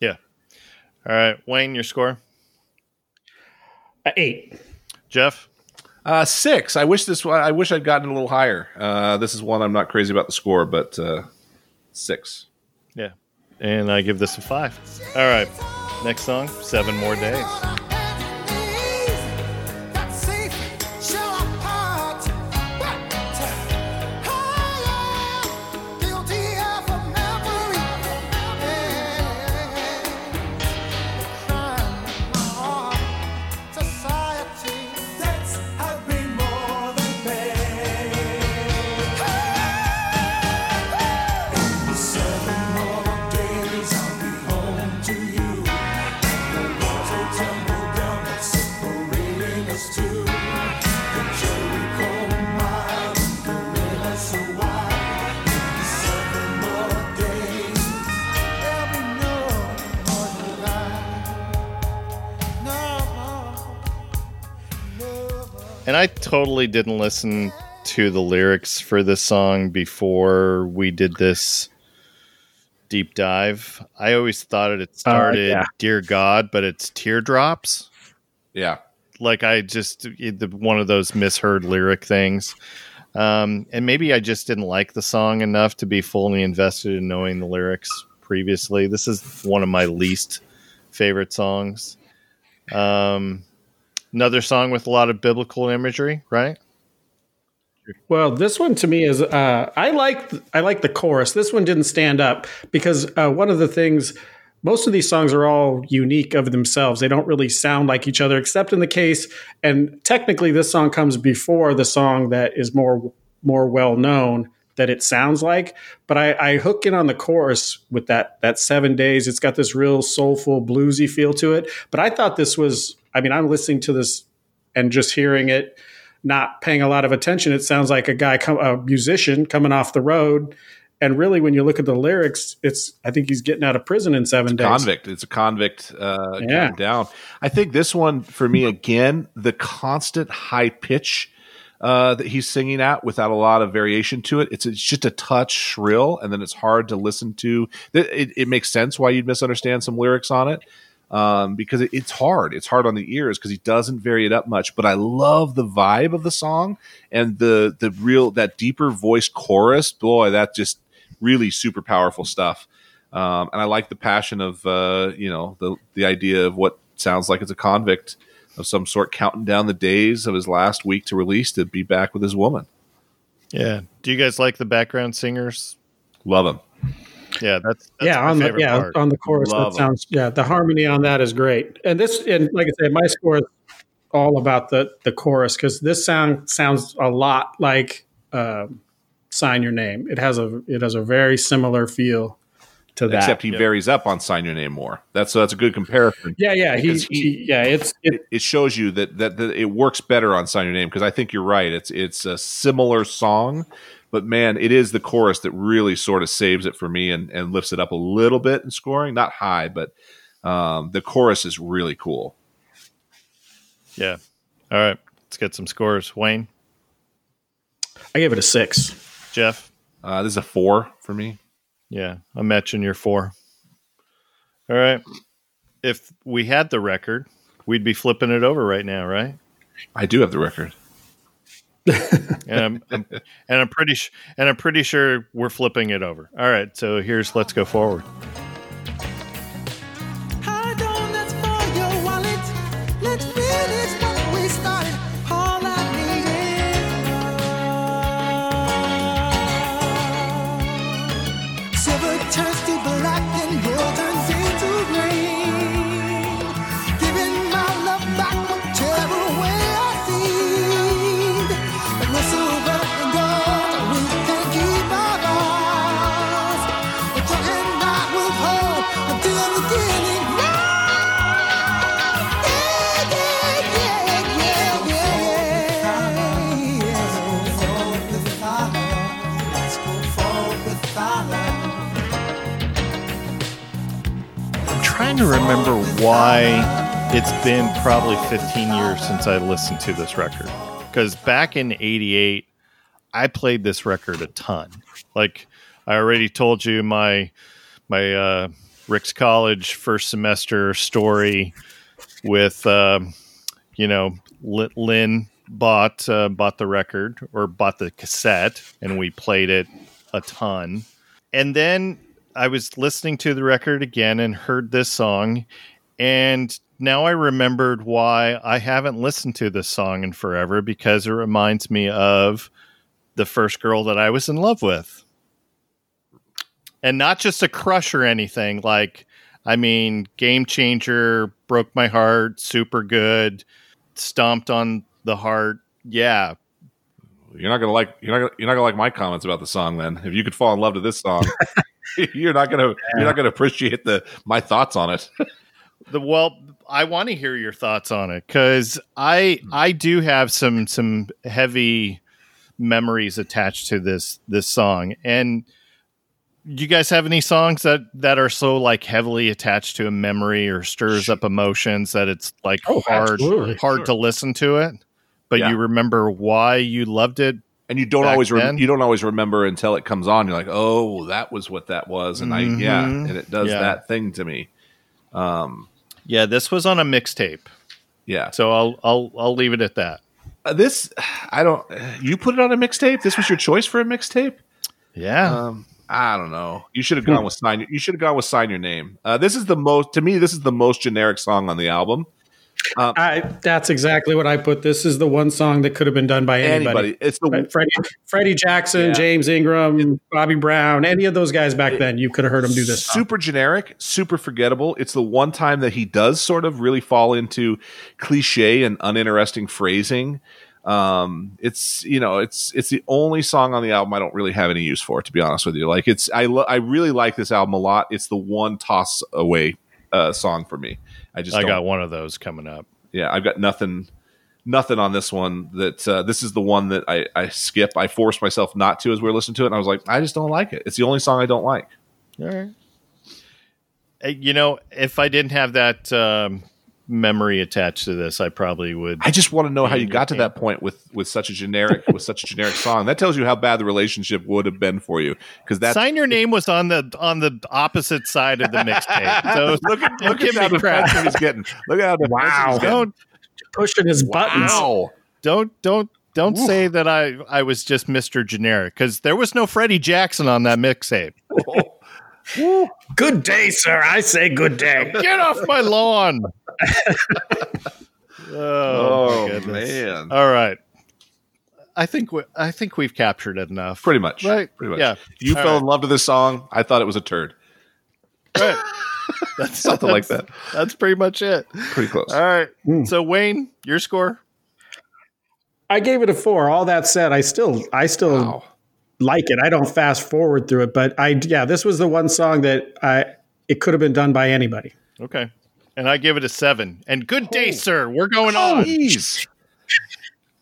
Yeah. All right. Wayne, your score? Uh, eight. Jeff? Uh, six. I wish this. I wish I'd gotten a little higher. Uh, this is one I'm not crazy about the score, but uh, six. Yeah. And I give this a five. All right. Next song, Seven More Days. Totally didn't listen to the lyrics for this song before we did this deep dive. I always thought it started yeah. "Dear God," but it's teardrops. Yeah. Like I just it- one of those misheard lyric things. Um, and maybe I just didn't like the song enough to be fully invested in knowing the lyrics previously. This is one of my least favorite songs. Um, another song with a lot of biblical imagery, right? Well, this one to me is uh, I like I like the chorus. This one didn't stand up because uh, one of the things most of these songs are all unique of themselves. They don't really sound like each other, except in the case. And technically, this song comes before the song that is more more well known that it sounds like. But I, I hook in on the chorus with that that seven days. It's got this real soulful bluesy feel to it. But I thought this was. I mean, I'm listening to this and just hearing it not paying a lot of attention. It sounds like a guy, come, a musician coming off the road. And really, when you look at the lyrics, it's I think he's getting out of prison in seven days. convict. It's a convict uh, Yeah. down. I think this one for me again, the constant high pitch uh, that he's singing at without a lot of variation to it. It's, it's just a touch shrill, and then it's hard to listen to. It, it, it makes sense why you'd misunderstand some lyrics on it um, because it, it's hard. It's hard on the ears because he doesn't vary it up much. But I love the vibe of the song and the the real that deeper voice chorus. Boy, that just really super powerful stuff. Um, and I like the passion of uh, you know the the idea of what sounds like it's a convict of some sort counting down the days of his last week to release to be back with his woman. Yeah. Do you guys like the background singers? Love them. Yeah, that's, that's yeah, my on the yeah part. on the chorus Love that 'em. sounds yeah the harmony on that is great. And this and like I said, my score is all about the the chorus because this sound sounds a lot like um, "Sign Your Name." It has a it has a very similar feel to that. Except he varies up on "Sign Your Name" more. That's so that's a good comparison. yeah, yeah, he, he- he yeah it's it, It, it shows you that, that that it works better on "Sign Your Name" because I think you're right. It's it's a similar song, but man, it is the chorus that really sort of saves it for me and, and lifts it up a little bit in scoring. Not high, but um, the chorus is really cool. Yeah. All right. Let's get some scores. Wayne, I gave it a six. Jeff. Uh, this is a four for me. Yeah, I'm matching your four. All right. If we had the record, we'd be flipping it over right now, right? I do have the record. And I'm, I'm and I'm pretty sh- and I'm pretty sure we're flipping it over. All right. So here's let's go forward. Remember why it's been probably 15 years since I listened to this record. Because back in 88, I played this record a ton. Like I already told you my my uh, Ricks College first semester story with um, you know Lynn bought uh, bought the record or bought the cassette and we played it a ton. And then I was listening to the record again and heard this song and now I remembered why I haven't listened to this song in forever because it reminds me of the first girl that I was in love with. And not just a crush or anything. Like, I mean, game changer, broke my heart, super good, stomped on the heart. Yeah. You're not gonna like you're not gonna, you're not gonna like my comments about the song. Then if you could fall in love to this song, you're not gonna you're not gonna appreciate the my thoughts on it. The well, I want to hear your thoughts on it because I hmm. I do have some some heavy memories attached to this this song. And do you guys have any songs that that are so like heavily attached to a memory or stirs up emotions that it's like Oh, hard absolutely. hard Sure. to listen to it? but Yeah. you remember why you loved it. And you don't Back always rem- you don't always remember until it comes on. You're like, oh, that was what that was, and I yeah, and it does Yeah. that thing to me. Um, Yeah, this was on a mixtape, yeah. so I'll I'll I'll leave it at that. Uh, this I don't. You put it on a mixtape. This was your choice for a mixtape. Yeah, Um, I don't know. You should have gone with sign. You should have gone with sign your name. Uh, this is the most to me. This is the most generic song on the album. I, that's exactly what I put. This is the one song that could have been done by anybody. Anybody, it's the Right, Freddie, Freddie Jackson, Yeah. James Ingram, Bobby Brown, any of those guys back then, you could have heard them do this. song. super generic, super forgettable. It's the one time that he does sort of really fall into cliche and uninteresting phrasing. Um, it's you know, it's it's the only song on the album I don't really have any use for, to be honest with you. Like it's I lo- I really like this album a lot. It's the one toss away uh, song for me. I just I got one of those coming up. yeah, I've got nothing nothing on this one that uh, this is the one that I, I skip. I forced myself not to as we are listening to it, and I was like, I just don't like it. It's the only song I don't like. All right. You know, if I didn't have that um, memory attached to this, I probably would. I just want to know how you Yeah, got to that point with with such a generic with such a generic song. That tells you how bad the relationship would have been for you because that Sign your name was on the on the opposite side of the mixtape. So look at don't look at how me crap. defensive he's getting. Look at how defensive Wow. he's. Don't pushing his buttons. Wow. don't don't don't Oof. say that I I was just Mr. Generic because there was no Freddie Jackson on that mixtape. Oh. Good day, sir. I say good day. Get off my lawn. oh, Oh, man. All right. I think we, I think we've captured it enough. Pretty much. Right. Pretty much. Yeah. You All fell right. in love with this song. I thought it was a turd. Right. That's Something like that. That's pretty much it. Pretty close. All right. Hmm. So Wayne, your score? I gave it a four. All that said, I still, I still Wow. Like it. I don't fast forward through it, but I, yeah, this was the one song that I, it could have been done by anybody. Okay. And I give it a seven. And good day, Oh. sir. We're going on. Jeez.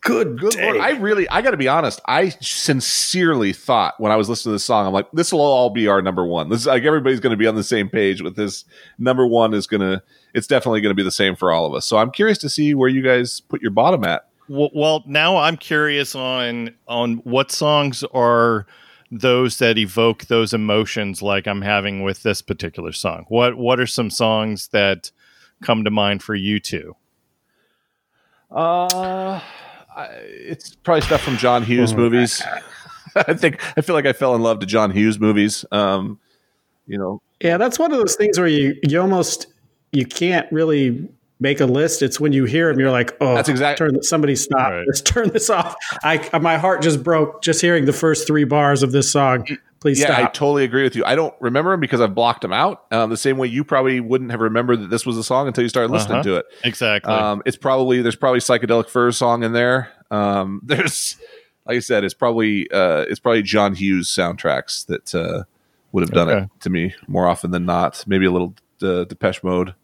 Good, Good lord. I really, I got to be honest. I sincerely thought when I was listening to this song, I'm like, this will all be our number one. This is like everybody's going to be on the same page with this. Number one is going to, it's definitely going to be the same for all of us. So I'm curious to see where you guys put your bottom at. Well, well, now I'm curious on on what songs are those that evoke those emotions like I'm having with this particular song. What what are some songs that come to mind for you two? Uh, I, it's probably stuff from John Hughes movies. I think I feel like I fell in love to John Hughes movies. Um, you know, Yeah, that's one of those things where you, you almost, you can't really make a list. It's when you hear them, you're like, oh, That's exactly. Turn somebody stop. Right. Let's turn this off. I my heart just broke just hearing the first three bars of this song. Please yeah, I totally agree with you. I don't remember them because I've blocked them out. Um, the same way you probably wouldn't have remembered that this was a song until you started listening Uh-huh. to it. Exactly. Um, it's probably there's probably psychedelic furs song in there. Um, there's like I said, it's probably uh, it's probably John Hughes soundtracks that uh, would have done Okay. it to me more often than not. Maybe a little uh, Depeche Mode.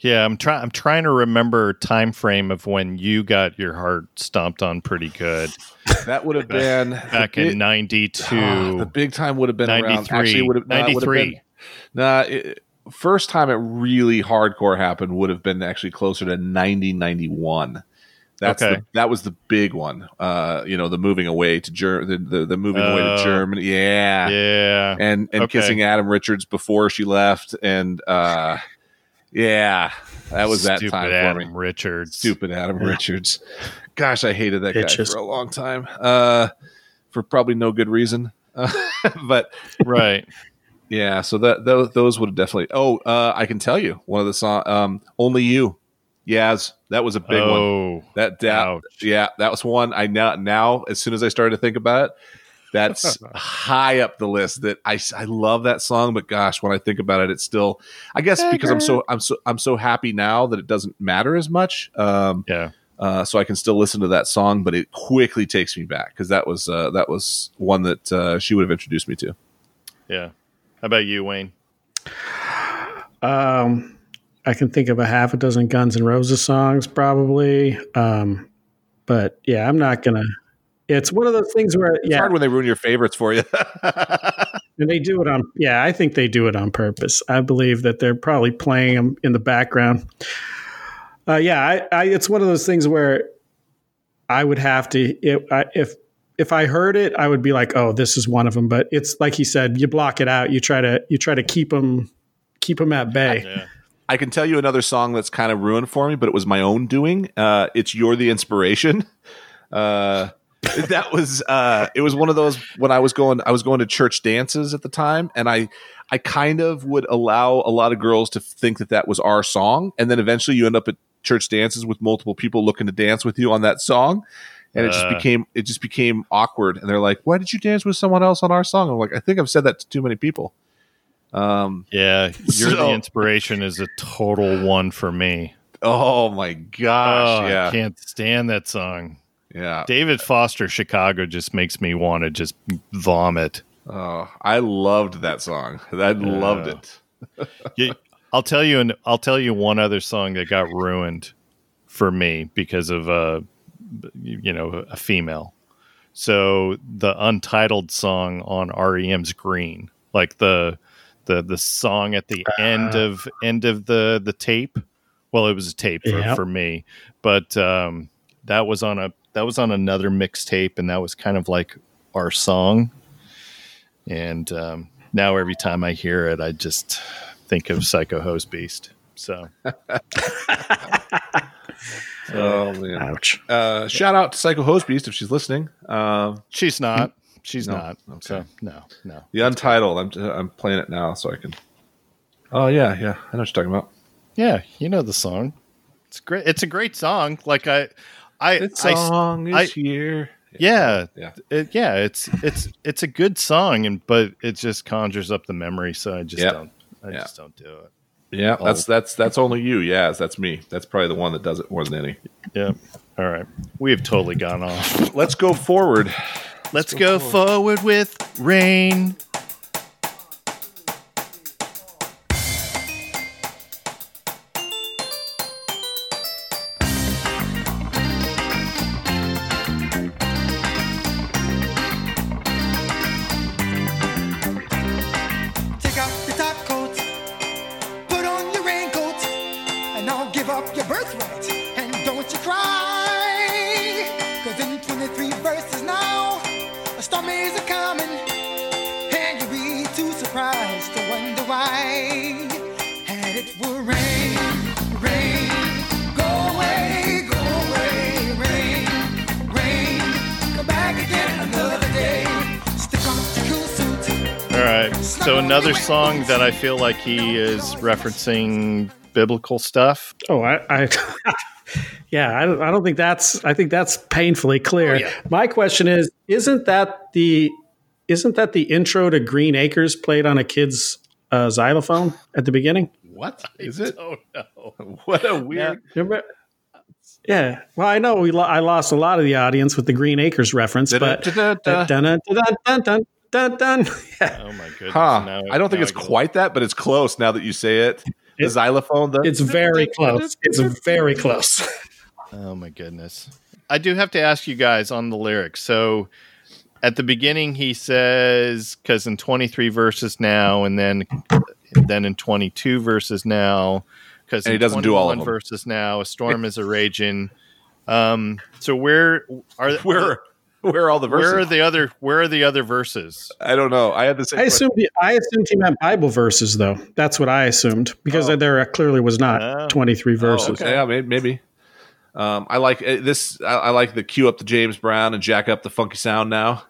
Yeah, I'm trying I'm trying to remember time frame of when you got your heart stomped on pretty good. That would have been Back in big- Ah, 92, the big time would have been around. 93, Actually, would have no, it would have 93. been- Nah, it, first time it really hardcore happened would have been actually closer to 90, 91. That's Okay. the, that was the big one. Uh, you know, the moving away to Ger- the, the the moving away to Oh. Germany. Yeah. Yeah. And and Okay. kissing Adam Richards before she left and uh yeah, that was that Stupid time Adam for me. Richards. Stupid Adam Richards. Gosh, I hated that Bitches. guy for a long time. Uh for probably no good reason. Uh, but Right. yeah, so that those, those would have definitely. Oh, uh, I can tell you one of the song. Um, Only you, Yaz. That was a big one. oh. That, that ouch. yeah, that was one. I now now as soon as I started to think about it, that's high up the list. That I I love that song, but gosh, when I think about it, it's still. I guess because I'm so I'm so I'm so happy now that it doesn't matter as much. Um, Yeah. uh, so I can still listen to that song, but it quickly takes me back because that was uh, that was one that uh, she would have introduced me to. Yeah. How about you, Wayne? Um, I can think of a half a dozen Guns N' Roses songs, probably. Um, but yeah, I'm not gonna. It's one of those things where It's yeah, hard when they ruin your favorites for you. and they do it on. Yeah, I think they do it on purpose. I believe that they're probably playing them in the background. Uh, yeah, I, I, it's one of those things where I would have to it, I, if if I heard it, I would be like, oh, this is one of them. But it's like he said, you block it out. You try to you try to keep them keep them at bay. Yeah. I can tell you another song that's kind of ruined for me, but it was my own doing. Uh, it's "You're the Inspiration." Uh, that was uh, it was one of those when I was going I was going to church dances at the time, and I I kind of would allow a lot of girls to think that that was our song, and then eventually you end up at church dances with multiple people looking to dance with you on that song. And it just Uh. became it just became awkward, and they're like, "Why did you dance with someone else on our song?" I'm like, "I think I've said that to too many people." Um, Yeah, you're the inspiration is a total one for me. oh my gosh, oh, yeah, I can't stand that song. Yeah. David Foster Chicago just makes me want to just vomit. Oh, I loved that song. I loved it. You- I'll tell you and I'll tell you one other song that got ruined for me because of uh you know a female. So the untitled song on REM's Green, like the the the song at the end of end of the the tape. Well, it was a tape for, Yep. for me, but um, that was on a that was on another mixtape, and that was kind of like our song. And um, now every time I hear it, I just think of Psycho Host Beast. So Oh man. Ouch. Uh, shout out to Psycho Hose Beast if she's listening. Uh, she's not. She's No, not. okay. So no, no. the Untitled. I'm I'm playing it now so I can. Oh yeah, yeah. I know what you're talking about. Yeah, you know the song. It's great. It's a great song. Like I, I, The I song is I- here. yeah, Yeah. it, yeah. It's it's it's a good song, and but it just conjures up the memory. So I just Yep. don't. I Yeah. just don't do it. Yeah, that's Oh. that's that's only you. Yes, that's me. That's probably the one that does it more than any. Yeah. All right. We have totally gone off. Let's go forward. Let's go forward with rain. Song that I feel like he is referencing biblical stuff. Oh, I, I yeah, I don't, I don't think that's. I think that's painfully clear. Oh, yeah. My question is: Isn't that the isn't that the intro to Green Acres played on a kid's uh, xylophone at the beginning? What is it? Oh no. What a weird. Remember? Yeah. Well, I know we lo- I lost a lot of the audience with the Green Acres reference, but. Dun dun. Yeah. Oh my goodness. Huh. Now- I don't think it's quite that, but it's close now that you say it. The It- xylophone. The, It's very close. It's very close. Oh my goodness. I do have to ask you guys on the lyrics. So at the beginning he says cuz in 23 verses now and then then in 22 verses now cuz he doesn't do all of them. verses now a storm is a raging. Um so where are where where are all the verses? where are the other where are the other verses? I don't know. I had the same. I question. assumed he, I assumed he meant Bible verses, though. That's what I assumed because Oh. there clearly was not Oh. 23 Oh, verses. okay. Yeah, maybe. maybe. Um, I like uh, this. I, I like the cue up the James Brown and jack up the funky sound now.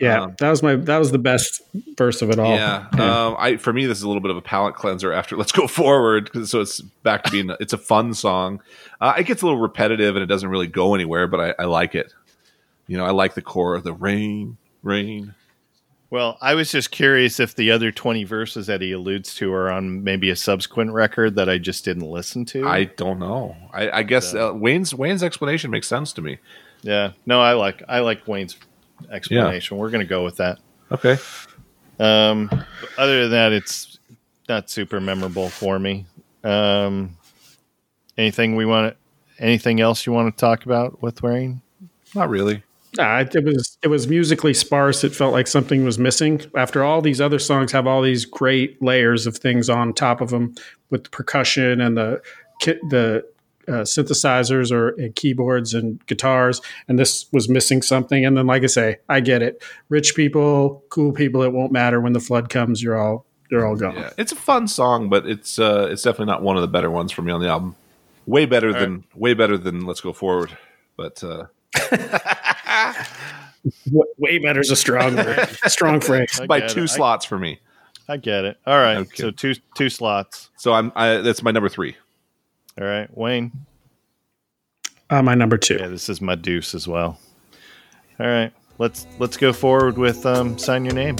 Yeah, Um, that was my that was the best verse of it all. Yeah. Um, I for me, this is a little bit of a palate cleanser. After let's go forward, 'cause- so it's back to being it's a fun song. Uh, it gets a little repetitive and it doesn't really go anywhere, but I, I like it. You know, I like the core of the rain, rain. Well, I was just curious if the other 20 verses that he alludes to are on maybe a subsequent record that I just didn't listen to. I don't know. I, I guess uh, Wayne's Wayne's explanation makes sense to me. Yeah, no, I like I like Wayne's explanation. We're going to go with that. Okay. Um, other than that, it's not super memorable for me. Um, anything we want? Anything else you want to talk about with Wayne? Not really. Nah, it, it was it was musically sparse. It felt like something was missing. After all these other songs have all these great layers of things on top of them with the percussion and the the uh, synthesizers or uh, keyboards and guitars, and this was missing something. And then, like I say, I get it. Rich people, cool people, it won't matter when the flood comes. You're all you're all gone. Yeah, it's a fun song, but it's uh, it's definitely not one of the better ones for me on the album. Way better than way better than Let's Go Forward. But uh, W- Way better is a strong word. strong phrase. By two it. I- slots for me. I get it. All right. Okay. So two two slots. So I'm I, that's my number three. All right, Wayne. Uh, my number two. Yeah, this is my deuce as well. All right. Let's let's go forward with um, sign your name.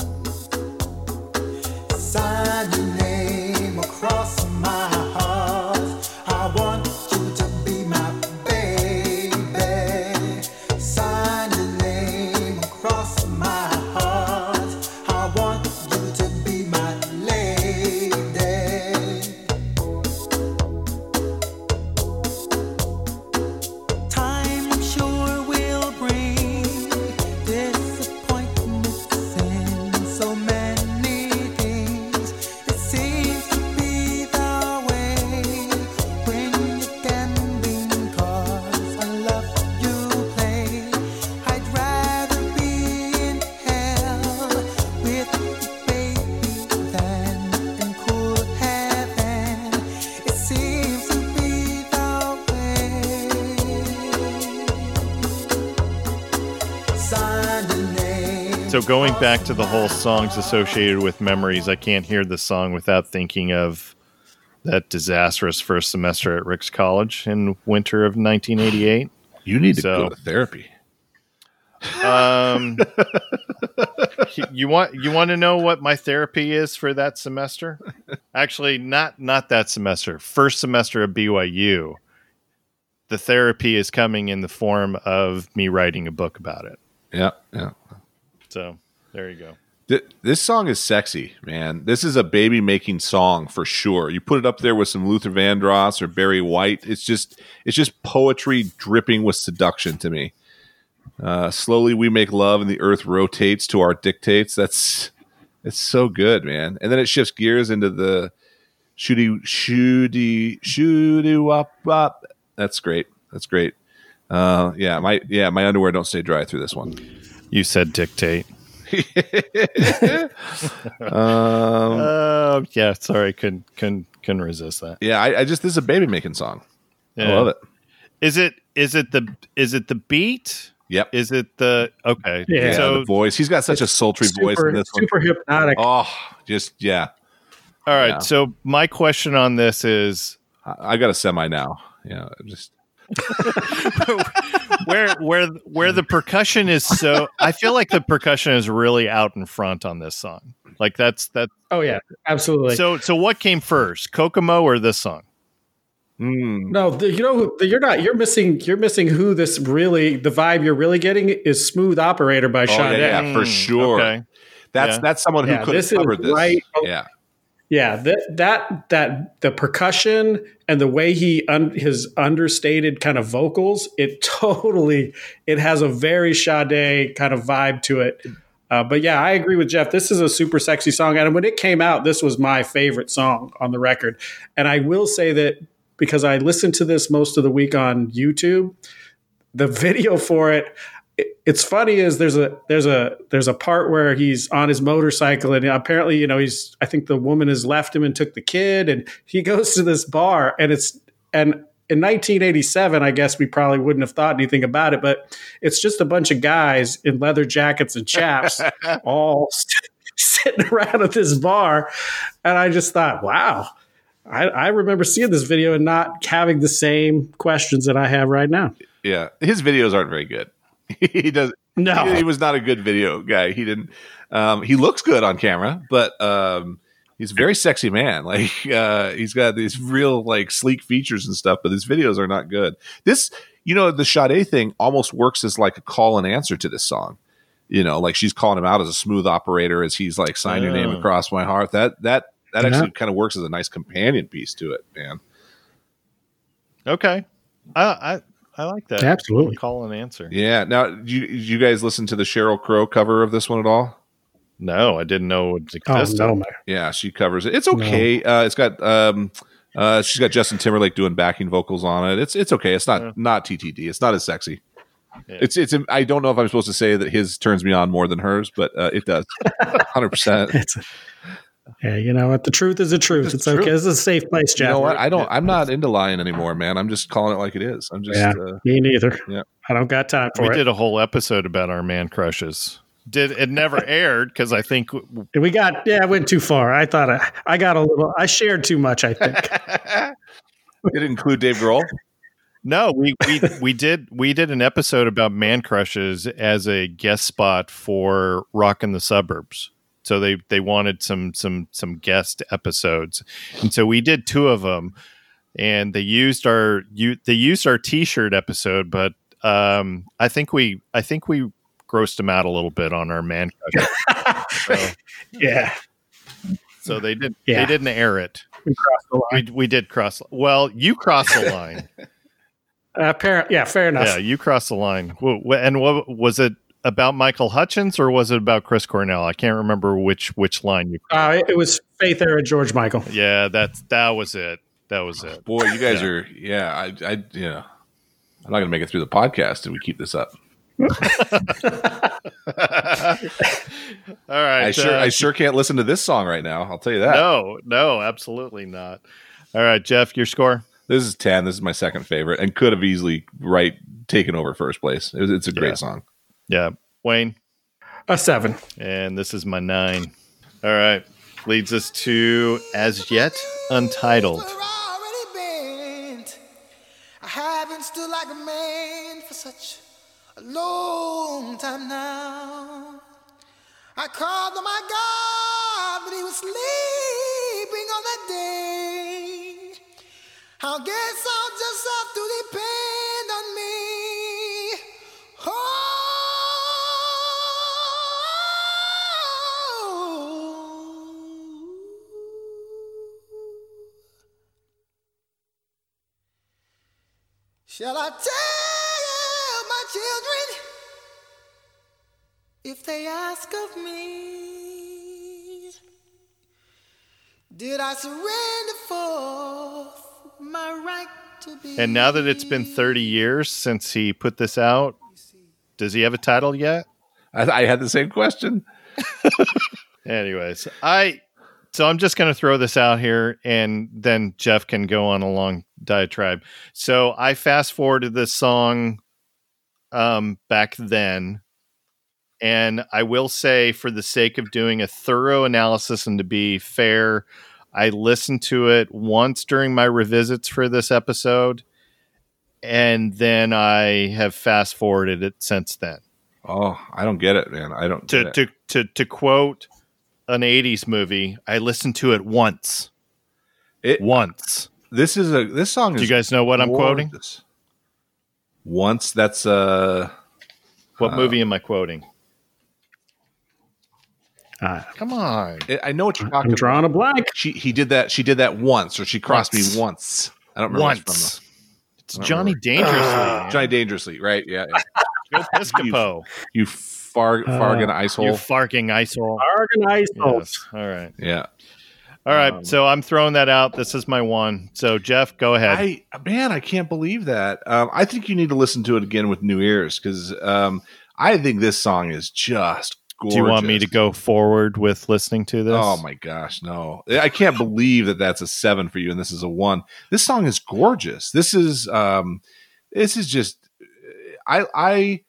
Going back to the whole songs associated with memories, I can't hear the song without thinking of that disastrous first semester at Ricks College in winter of 1988. You need to So- go to therapy. Um, you want you want to know what my therapy is for that semester? Actually, not not that semester. First semester of BYU. The therapy is coming in the form of me writing a book about it. Yeah, yeah. So there you go. Th- this song is sexy, man. This is a baby making song for sure. You put it up there with some Luther Vandross or Barry White. It's just it's just poetry dripping with seduction to me. Uh, slowly we make love and the earth rotates to our dictates. That's it's so good, man. And then it shifts gears into the shooty shooty shooty wop wop. That's great. That's great. Uh, yeah, my yeah, my underwear don't stay dry through this one. You said dictate. Um, Uh, yeah, sorry, couldn't couldn't couldn't resist that. yeah, I, I just this is a baby making song. I love it. Is it is it the is it the beat? Yep. Is it the okay? Yeah. Yeah, So the voice. He's got such a sultry voice in Super, this one. super hypnotic. Oh, just yeah. all right. yeah. So my question on this is I, I got a semi now. Yeah, just where where where the percussion is so I feel like the percussion is really out in front on this song. Like that's that Oh yeah, absolutely. so so what came first? Kokomo or this song? mm, no, the, you know who- you're not. You're missing. You're missing who this really. The vibe you're really getting is "Smooth Operator" by Oh, yeah, yeah. Yeah, for Mm, sure. Okay. that's Yeah. that's someone who Yeah, could have this is covered this. right- Yeah, that that that the percussion and the way he un, his understated kind of vocals, it totally it has a very Sade kind of vibe to it. Uh, but yeah, I agree with Jeff. This is a super sexy song, and when it came out, this was my favorite song on the record. And I will say that because I listened to this most of the week on YouTube, the video for it, it- it's funny is there's a there's a there's a part where he's on his motorcycle and apparently you know he's I think the woman has left him and took the kid and he goes to this bar and it's and in 1987 I guess we probably wouldn't have thought anything about it but it's just a bunch of guys in leather jackets and chaps all sitting around at this bar and I just thought wow I, I remember seeing this video and not having the same questions that I have right now. yeah. His videos aren't very good. he does. No. he, he was not a good video guy. He didn't. Um, he looks good on camera, but um, he's a very sexy man. Like uh, he's got these real like sleek features and stuff, but his videos are not good. This, you know, the Sade thing almost works as like a call and answer to this song. You know, like she's calling him out as a smooth operator as he's like sign your name Oh. across my heart. That that that Yeah. actually kind of works as a nice companion piece to it, man. Okay. I I, I like that. Absolutely. Call and answer. Yeah. Now, you, you guys listen to the Sheryl Crow cover of this one at all? No, I didn't know it Oh no. Yeah, she covers it. It's okay. Uh, it's got um, Uh, she's got Justin Timberlake doing backing vocals on it. It's it's okay. It's not Yeah. not TTD. It's not as sexy. Yeah. It's it's. I don't know if I'm supposed to say that his turns me on more than hers, but uh, it does. Hundred percent. It's yeah, you know what? The truth is the truth. It's It's, the okay. truth. This is a safe place, You know what? I don't. I'm not into lying anymore, man. I'm just calling it like it is. I'm just. Yeah. Uh, Me neither. Yeah. I don't got time for we it. We did a whole episode about our man crushes. Did it never aired because I think We got yeah, I went too far. I thought I, I got a little. I shared too much. I think. Did it include Dave Grohl? no we we we did we did an episode about man crushes as a guest spot for Rock in the Suburbs. So they they wanted some some some guest episodes, and so we did two of them. And they used our you they used our T-shirt episode, but um, I think we I think we grossed them out a little bit on our man so, yeah, so they did Yeah. they didn't air it. we crossed the line. We, we did cross. Well, you crossed the line. Uh, yeah, fair enough. yeah, you crossed the line. And what was it about Michael Hutchence or was it about Chris Cornell? I can't remember which which line you. Uh, it, it was Faith era George Michael. Yeah, that's that was it. That was it. Boy, you guys Yeah. are. Yeah, I. I. Yeah. I'm not going to make it through the podcast if we keep this up. All right. I sure. uh, I sure can't listen to this song right now. I'll tell you that. no, no, absolutely not. All right, Jeff, your score. This is ten. This is my second favorite, and could have easily right taken over first place. It was, it's a great Yeah. song. Yeah, Wayne, A seven. and this is my nine. All right, leads us to as yet untitled. Well, already bent. I haven't stood like a man for such a long time now. I called on my God when he was sleeping on that day. I guess I'll just have Shall I tell my children if they ask of me? Did I surrender for my right to be? And now that it's been 30 years since he put this out, does he have a title yet? I, I had the same question. Anyways, I so I'm just going to throw this out here and then Jeff can go on a long diatribe. So I fast forwarded this song um back then and I will say for the sake of doing a thorough analysis and to be fair, I listened to it once during my revisits for this episode and then I have fast forwarded it since then. Oh, I don't get it, man. I don't to, get it. to to to quote an 80s movie i listened to it once It- once This is a this song is. do you guys know what i'm quoting. Once that's uh what Uh, movie am i quoting Uh, come on I- I know what you're talking I'm drawing a blank. She he did that. She did that once, or she crossed Once. me once. I don't remember. what it's once it's don't johnny remember. dangerously from. Johnny Dangerously, right? Yeah. yeah. Joe piscopo you far fargan Uh, ice you hole. farking isol Organized. yes all right yeah. all right Um, so i'm throwing that out this is my one so jeff go ahead I man, I can't believe that. Um, I think you need to listen to it again with new ears because um, I think this song is just. Gorgeous. do you want me to go forward with listening to this Oh my gosh, no! I can't believe that that's a seven for you, and this is a one. This song is gorgeous. This is um, this is just. I I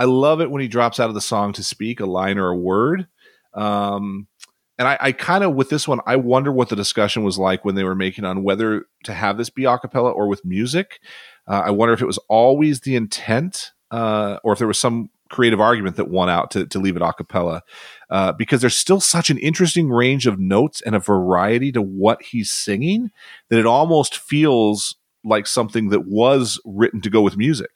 I love it when he drops out of the song to speak a line or a word. Um, and I, I kind of with this one, I wonder what the discussion was like when they were making on whether to have this be a cappella or with music. Uh, I wonder if it was always the intent, uh, or if there was some creative argument that won out to, to leave it a cappella uh, because there's still such an interesting range of notes and a variety to what he's singing that it almost feels like something that was written to go with music.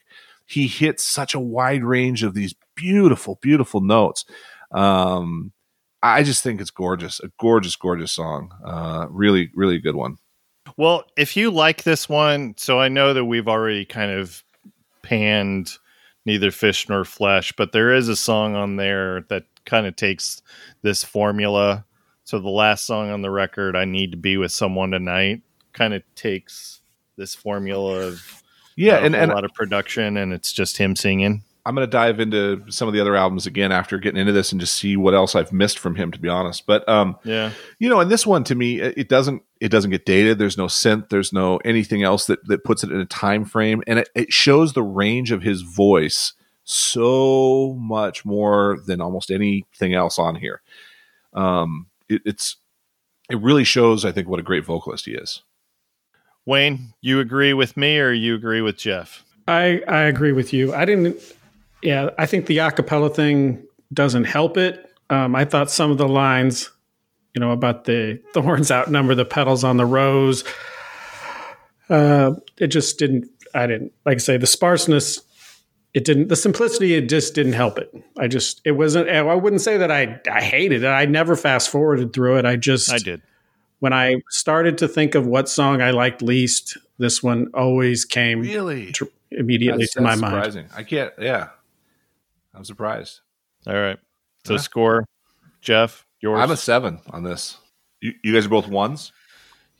He hits such a wide range of these beautiful, beautiful notes. Um, I just think it's gorgeous, a gorgeous, gorgeous song. Uh, really, really good one. Well, if you like this one, so I know that we've already kind of panned neither fish nor flesh, but there is a song on there that kind of takes this formula. So the last song on the record, I Need to Be with Someone Tonight, kind of takes this formula of Yeah, a and, a lot of production, and it's just him singing. I'm going to dive into some of the other albums again after getting into this and just see what else I've missed from him. To be honest, but um, Yeah, you know, and this one to me, it it doesn't it doesn't get dated. There's no synth. There's no anything else that that puts it in a time frame, and it, it shows the range of his voice so much more than almost anything else on here. Um, it, it's it really shows, I think, what a great vocalist he is. Wayne, you agree with me or you agree with Jeff? I I agree with you. I didn't. Yeah, I think the acapella thing doesn't help it. Um, I thought some of the lines, you know, about the thorns outnumber the petals on the rose. Uh, it just didn't. I didn't like I say the sparseness. It didn't. The simplicity. It just didn't help it. I just. It wasn't. I wouldn't say that I I hated it. I never fast forwarded through it. I just. I did. When I started to think of what song I liked least, this one always came Really, tr- immediately That's- to my that's mind. surprising. I can't. Yeah, I'm surprised. All right. So Huh? score, Jeff, yours. I'm a seven on this. You, you guys are both ones.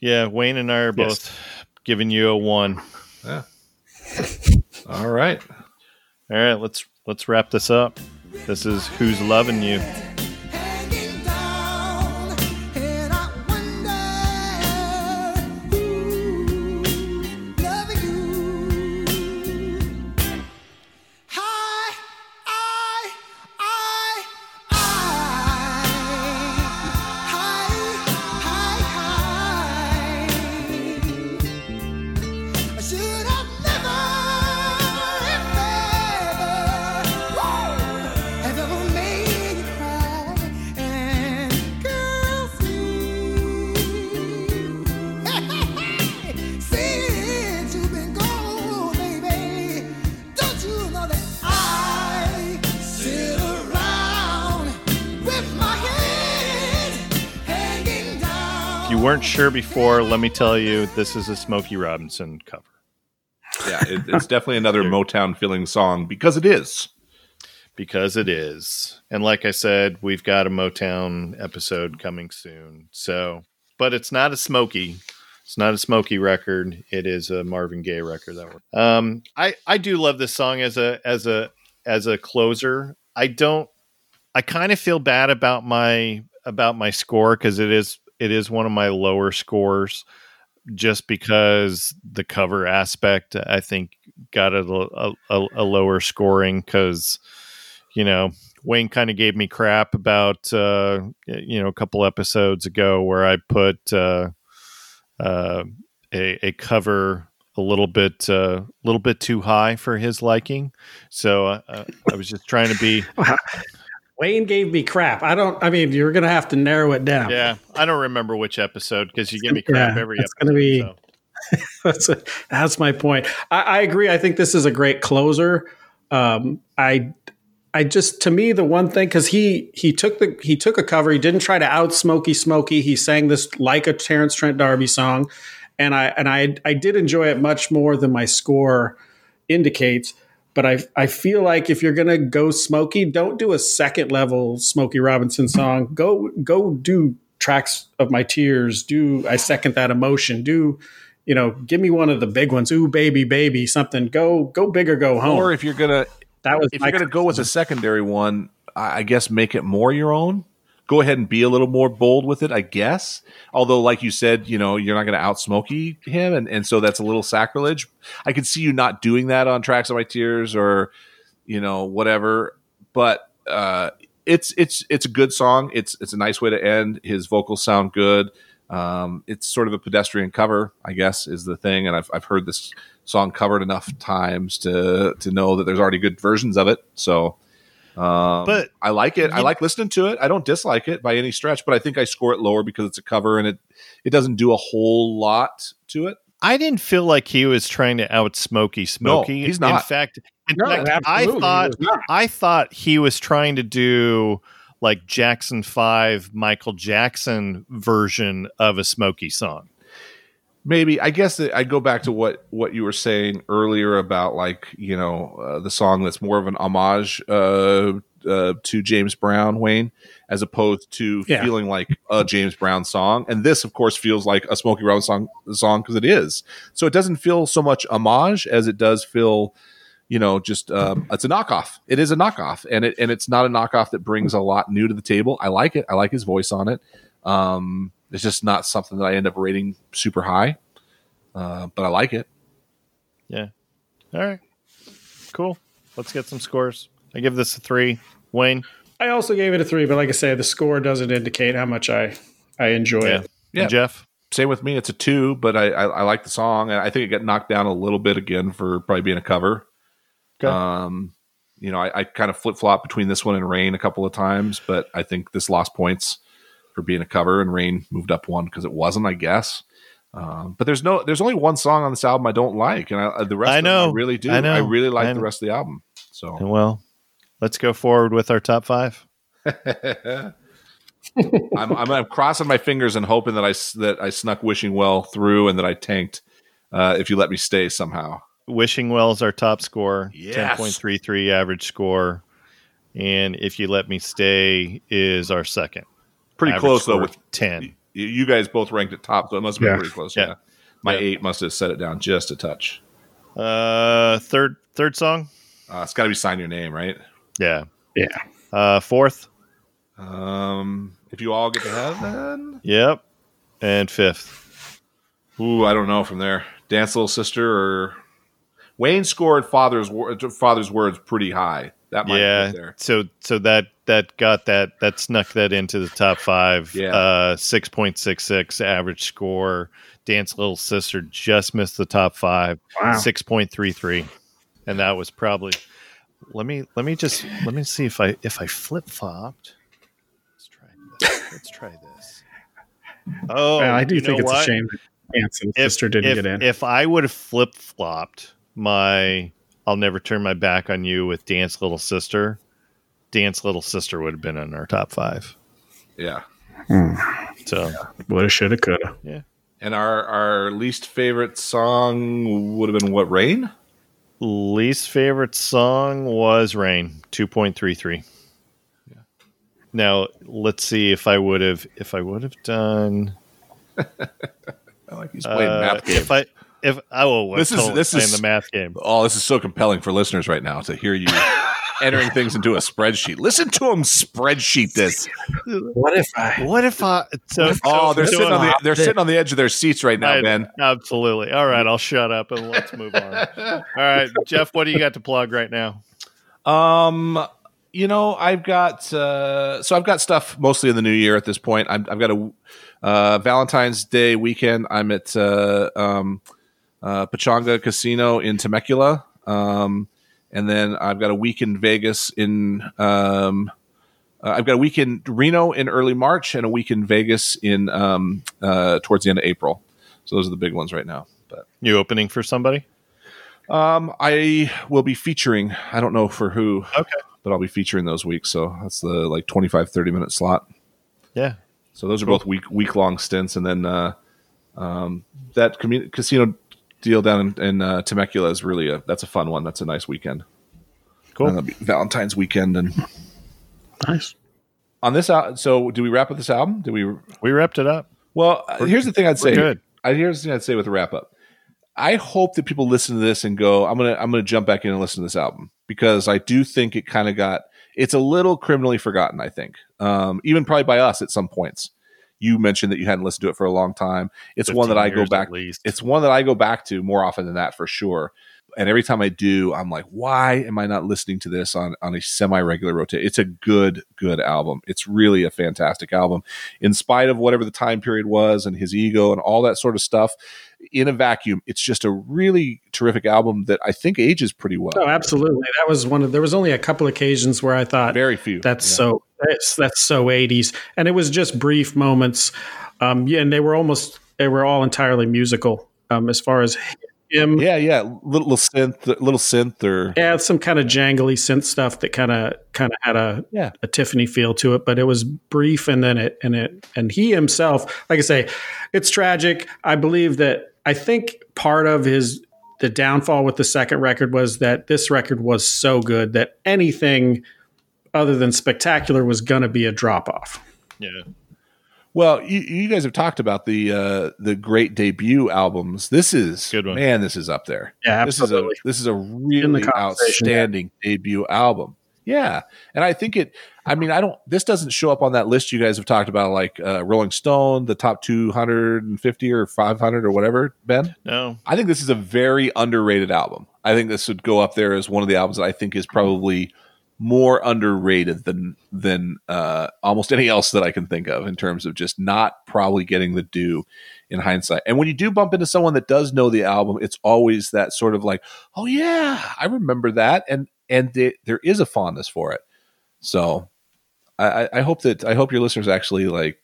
yeah, Wayne and I are Yes. both giving you a one. Yeah. All right. All right, let's let's wrap this up. This is who's loving you. Sure before, let me tell you, this is a Smokey Robinson cover. Yeah, it, it's definitely another Motown feeling song because it is. because it is. And like I said, we've got a Motown episode coming soon. So, but it's not a Smokey. It's not a Smokey record. It is a Marvin Gaye record. That one. Um, I I do love this song as a as a as a closer. I don't. I kind of feel bad about my about my score because it is it is one of my lower scores just because the cover aspect I think got a, a, a, lower scoring because you know Wayne kind of gave me crap about uh, you know a couple episodes ago where I put uh, uh, a, a cover a little bit a little bit too high for his liking. So uh, I was just trying to be Wayne gave me crap. I don't. I mean, you're gonna have to narrow it down. yeah I don't remember which episode because you give me crap Yeah, every it's episode gonna be- so. that's that's my point. I, I agree. I think this is a great closer. Um, I I just to me the one thing because he he took the he took a cover. He didn't try to out Smokey Smokey. He sang this like a Terence Trent D'Arby song, and I and I I did enjoy it much more than my score indicates. But I I feel like if you're gonna go Smokey, don't do a second level Smokey Robinson song. Go go do tracks of my tears. Do I second that emotion? Do you know, give me one of the big ones. Ooh, baby, baby, something. Go, go big or go home. Or if you're gonna that was if you're gonna go with a secondary one, I I guess make it more your own. Go ahead and be a little more bold with it, I guess. Although, like you said, you know, you're not going to out Smokey him, and, and so that's a little sacrilege. I could see you not doing that on Tracks of My Tears or, you know, whatever. But uh, it's it's it's a good song. It's it's a nice way to end. His vocals sound good. Um, it's sort of a pedestrian cover, I guess, is the thing. And I've I've heard this song covered enough times to to know that there's already good versions of it. So, um, But I like it. I like listening to it. I don't dislike it by any stretch, but I think I score it lower because it's a cover and it it doesn't do a whole lot to it. I didn't feel like he was trying to out Smokey Smokey. he's In not. fact, in No, fact, I thought. I thought he was trying to do like Jackson Five, Michael Jackson version of a Smokey song. Maybe I guess that I go back to what what you were saying earlier about like you know uh, the song that's more of an homage uh, uh, to James Brown, Wayne, as opposed to Yeah. feeling like a James Brown song. And this, of course, feels like a Smokey Robinson song song because it is. So it doesn't feel so much homage as it does feel, you know, just um, it's a knockoff. It is a knockoff, and it and it's not a knockoff that brings a lot new to the table. I like it. I like his voice on it. Um, it's just not something that I end up rating super high, uh, but I like it. Yeah. All right. Cool. Let's get some scores. I give this a three. Wayne. I also gave it a three, but like I say, the score doesn't indicate how much I I enjoy Yeah. it. Yeah. And Jeff. same with me. It's a two, but I, I, I like the song, and I think it got knocked down a little bit again for probably being a cover. Okay. Um, you know, I, I kind of flip flop between this one and Rain a couple of times, but I think this lost points for being a cover, and Rain moved up one because it wasn't, I guess. Um, but there's no, there's only one song on this album I don't like, and I, the rest I of them I know. really do. I know. I really like I the rest of the album. So Well, let's go forward with our top five. I'm, I'm, I'm crossing my fingers and hoping that I that I snuck wishing well through and that I tanked. Uh, if you let me stay somehow. Wishing Well is our top score, Yes. 10.33 average score. And If You Let Me Stay is our second. Pretty close though. With 10. you, you guys both ranked at top, so it must have been Yeah. pretty close. Yeah. Yeah. My Yeah. eight must have set it down just a touch. Uh, third third song? Uh, it's got to be sign your name, right? Yeah. Yeah. Uh, fourth? Um, if you all get to heaven, Yep. And fifth. ooh, I don't know from there. Dance little sister or Wayne scored father's father's words pretty high. That might yeah. be there. So so that that got that that snuck that into the top five. Yeah. Uh, six point six six average score. Dance Little Sister just missed the top five. Wow. Six point three three, and that was probably. Let me let me just let me see if I if I flip flopped. Let's try this. Let's try this. Oh, Well, I do think it's what? a shame Dance and if, Sister didn't if, get in. If I would have flip flopped my I'll never turn my back on you with Dance Little Sister, Dance Little Sister would have been in our top five. Yeah. So Woulda, shoulda, coulda. yeah. And our our least favorite song would have been what? Rain. Least favorite song was Rain, two point three three. Yeah. Now let's see if I would have if I would have done I like he's playing uh, math game. if I if I will This is- this is- the math game. Oh, this is so compelling for listeners right now to hear you entering things into a spreadsheet. Listen to him spreadsheet this. What if I? What if I so Oh, so- they're so sitting on the they're sitting on the edge of their seats right now, I- Ben. Absolutely. All right, I'll shut up and let's move on. All right, Jeff, what do you got to plug right now? Um, you know, I've got uh, so I've got stuff mostly in the new year at this point. I'm, I've got a uh, Valentine's Day weekend. I'm at uh, um, uh, Pechanga Casino in Temecula, um, and then I've got a week in Vegas in. Um, uh, I've got a week in Reno in early March and a week in Vegas in um, uh, towards the end of April. So those are the big ones right now. But You opening for somebody? um, I will be featuring. I don't know for who. Okay. But I'll be featuring those weeks. So that's the like 25, 30 minute slot. Yeah. So those are both week week long stints, and then uh, um, that casino deal down in, in uh, Temecula is really a that's a fun one. That's a nice weekend. Cool. Be Valentine's weekend, and Nice. on this out. So do we wrap up this album? Do we? We wrapped it up. Well, uh, here's the thing I'd say. good. I, here's the thing I'd say with the wrap up. I hope that people listen to this and go, I'm gonna I'm gonna jump back in and listen to this album because I do think it kind of got it's a little criminally forgotten. I think, um, even probably by us at some points. You mentioned that you hadn't listened to it for a long time. It's one that I go back. It's one that I go back to more often than that for sure. And every time I do, I'm like, why am I not listening to this on on a semi regular rotate? It's a good good album. It's really a fantastic album in spite of whatever the time period was and his ego and all that sort of stuff in a vacuum it's just a really terrific album that i think ages pretty well Oh, absolutely. That was one of. There was only a couple occasions where I thought very few That's Yeah. so that's that's so 80s, and it was just brief moments. Um, yeah, and they were almost they were all entirely musical. Um, as far as him, yeah yeah little, little synth little synth or yeah, some kind of jangly synth stuff that kind of kind of had a Yeah. a Tiffany feel to it, but it was brief, and then it and it and he himself, like I say, it's tragic. I believe that I think part of his the downfall with the second record was that this record was so good that anything other than spectacular was going to be a drop off. Yeah. Well, you, you guys have talked about the uh, the great debut albums. This is Good one. man. This is up there. Yeah, this absolutely. is a this is a really conversation, outstanding debut album. Yeah, and I think it. I mean, I don't. This doesn't show up on that list you guys have talked about, like uh, Rolling Stone, the top two hundred and fifty or five hundred or whatever. Ben, No. I think this is a very underrated album. I think this would go up there as one of the albums that I think is probably more underrated than than uh, almost any else that I can think of in terms of just not probably getting the due in hindsight. And when you do bump into someone that does know the album, it's always that sort of like, oh yeah, I remember that, and and the, there is a fondness for it. So I, I- I hope that I hope your listeners actually like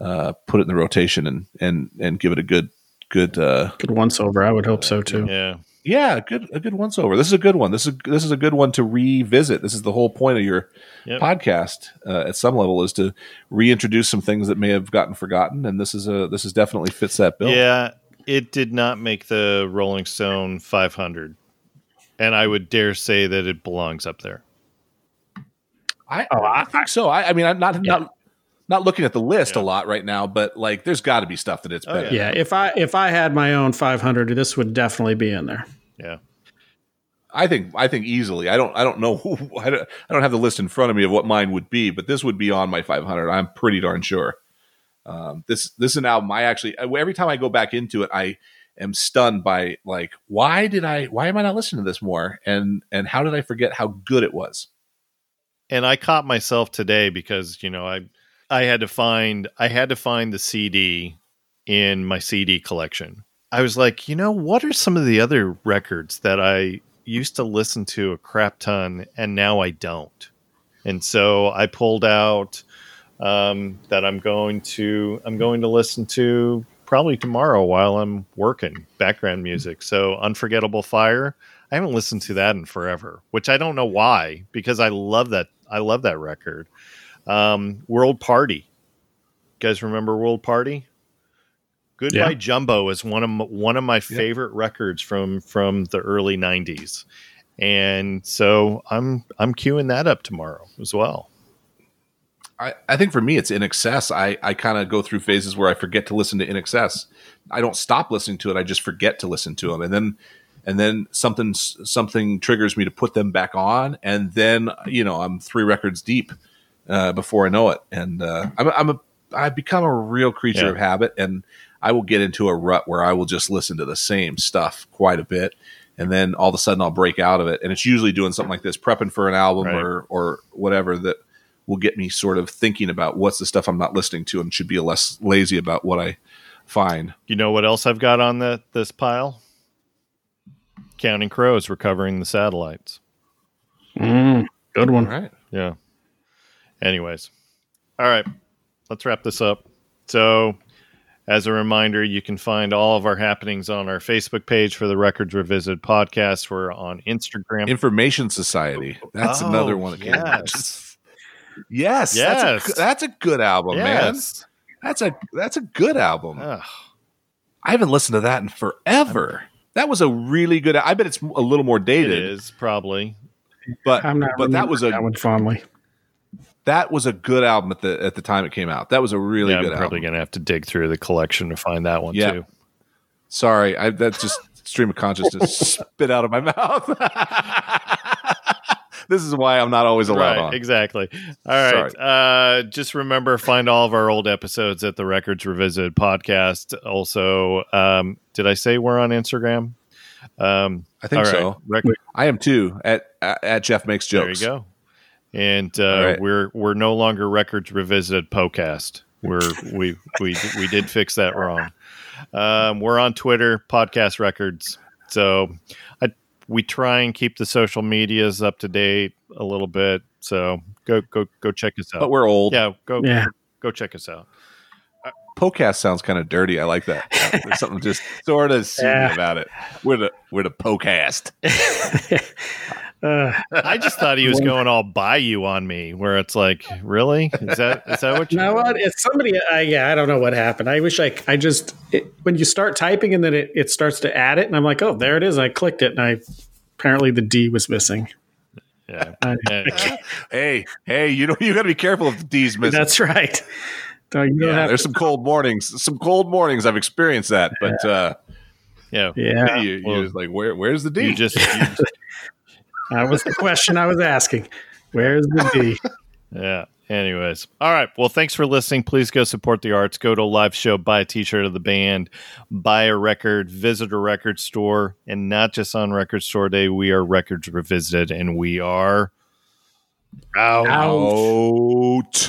uh, put it in the rotation and and and give it a good good uh, Good once over. I would hope so too. Yeah. yeah, good a good once over. This is a good one. This is this is a good one to revisit. This is the whole point of your Yep. podcast uh, at some level is to reintroduce some things that may have gotten forgotten, and this is a this is definitely fits that bill. Yeah. It did not make the Rolling Stone 500. And I would dare say that it belongs up there. I, Oh, I I- think so. I, I mean, I'm not Yeah. not not looking at the list Yeah. a lot right now, but like, there's got to be stuff that it's Oh, better. Yeah, if I if I had my own 500, this would definitely be in there. Yeah. I think I think easily. I don't I don't know who I don't, I don't have the list in front of me of what mine would be, but this would be on my 500. I'm pretty darn sure. Um, this this is an album I actually every time I go back into it, I am stunned by like why did I why am I not listening to this more and and how did I forget how good it was? And I caught myself today because you know I I had to find I had to find the CD in my CD collection. I was like, you know, what are some of the other records that I used to listen to a crap ton and now I don't? And so I pulled out um, that I'm going to I'm going to listen to probably tomorrow while I'm working background music. So Unforgettable Fire. I haven't listened to that in forever, which I don't know why because I love that I love that record. Um, World Party. You guys remember World Party? Goodbye Yeah. Jumbo is one of my, one of my favorite records from from the early 90s. And so I'm I'm queuing that up tomorrow as well. I, I think for me it's INXS. I, I kind of go through phases where I forget to listen to INXS. I don't stop listening to it. I just forget to listen to them, and then and then something something triggers me to put them back on, and then you know I'm three records deep uh, before I know it, and uh, I'm a, I'm a I've become a real creature Yeah. of habit, and I will get into a rut where I will just listen to the same stuff quite a bit. And then all of a sudden I'll break out of it. And it's usually doing something like this, prepping for an album Right. or or whatever that will get me sort of thinking about what's the stuff I'm not listening to and should be less lazy about what I find. You know what else I've got on the this pile? Counting Crows recovering the satellites. Mm, good one. All right. Yeah. Anyways. All right. Let's wrap this up. So, as a reminder, you can find all of our happenings on our Facebook page for the Records Revisited podcast. We're on Instagram. Information Society. That's Oh, another one that came yes. Yes. That's, Yes. a, that's a good album, man. That's a that's a good album. Ugh. I haven't listened to that in forever. That was a really good. I bet it's a little more dated, is probably. but I'm not. but that was a that one fondly. that was a good album at the at the time it came out. That was a really yeah, I'm probably album. going to have to dig through the collection to find that one Yeah. too. Sorry, I that's just stream of consciousness spit out of my mouth. this is why I'm not always allowed right, on. exactly. All right. Uh, just remember, find all of our old episodes at the Records Revisited podcast. Also, um, did I say we're on Instagram? Um, I think right. so. I am too. At at, Jeff makes jokes. there you go. And uh, right. we're we're no longer Records Revisited podcast. We're we we we did fix that wrong. Um, we're on Twitter, podcast records. So I, we try and keep the social medias up to date a little bit. So go go go check us out. But we're old. yeah, go Yeah. go check us out. Podcast sounds kind of dirty. I like that. There's something just sort of Yeah. about it. We're the we're the podcast. Uh, I just thought he was going all by you on me, where it's like, really? Is that is that what you you know what? It's somebody. I yeah, I don't know what happened. I wish I. I just it, when you start typing and then it, it starts to add it, and I'm like, oh, there it is. I clicked it, and I apparently the D was missing. Yeah. I- Yeah. Hey, hey, you know you got to be careful of the D's missing. That's right. No, you yeah, there's to- some cold mornings. Some cold mornings. I've experienced that, but uh, yeah. yeah, you, you Well, like where? Where's the D? You just, you just that was the question I was asking. Where's the D? Yeah. Anyways. All right. Well, thanks for listening. Please go support the arts. Go to a live show, buy a t shirt of the band, buy a record, visit a record store. And not just on Record Store Day, we are Records Revisited and we are out. Out. Out.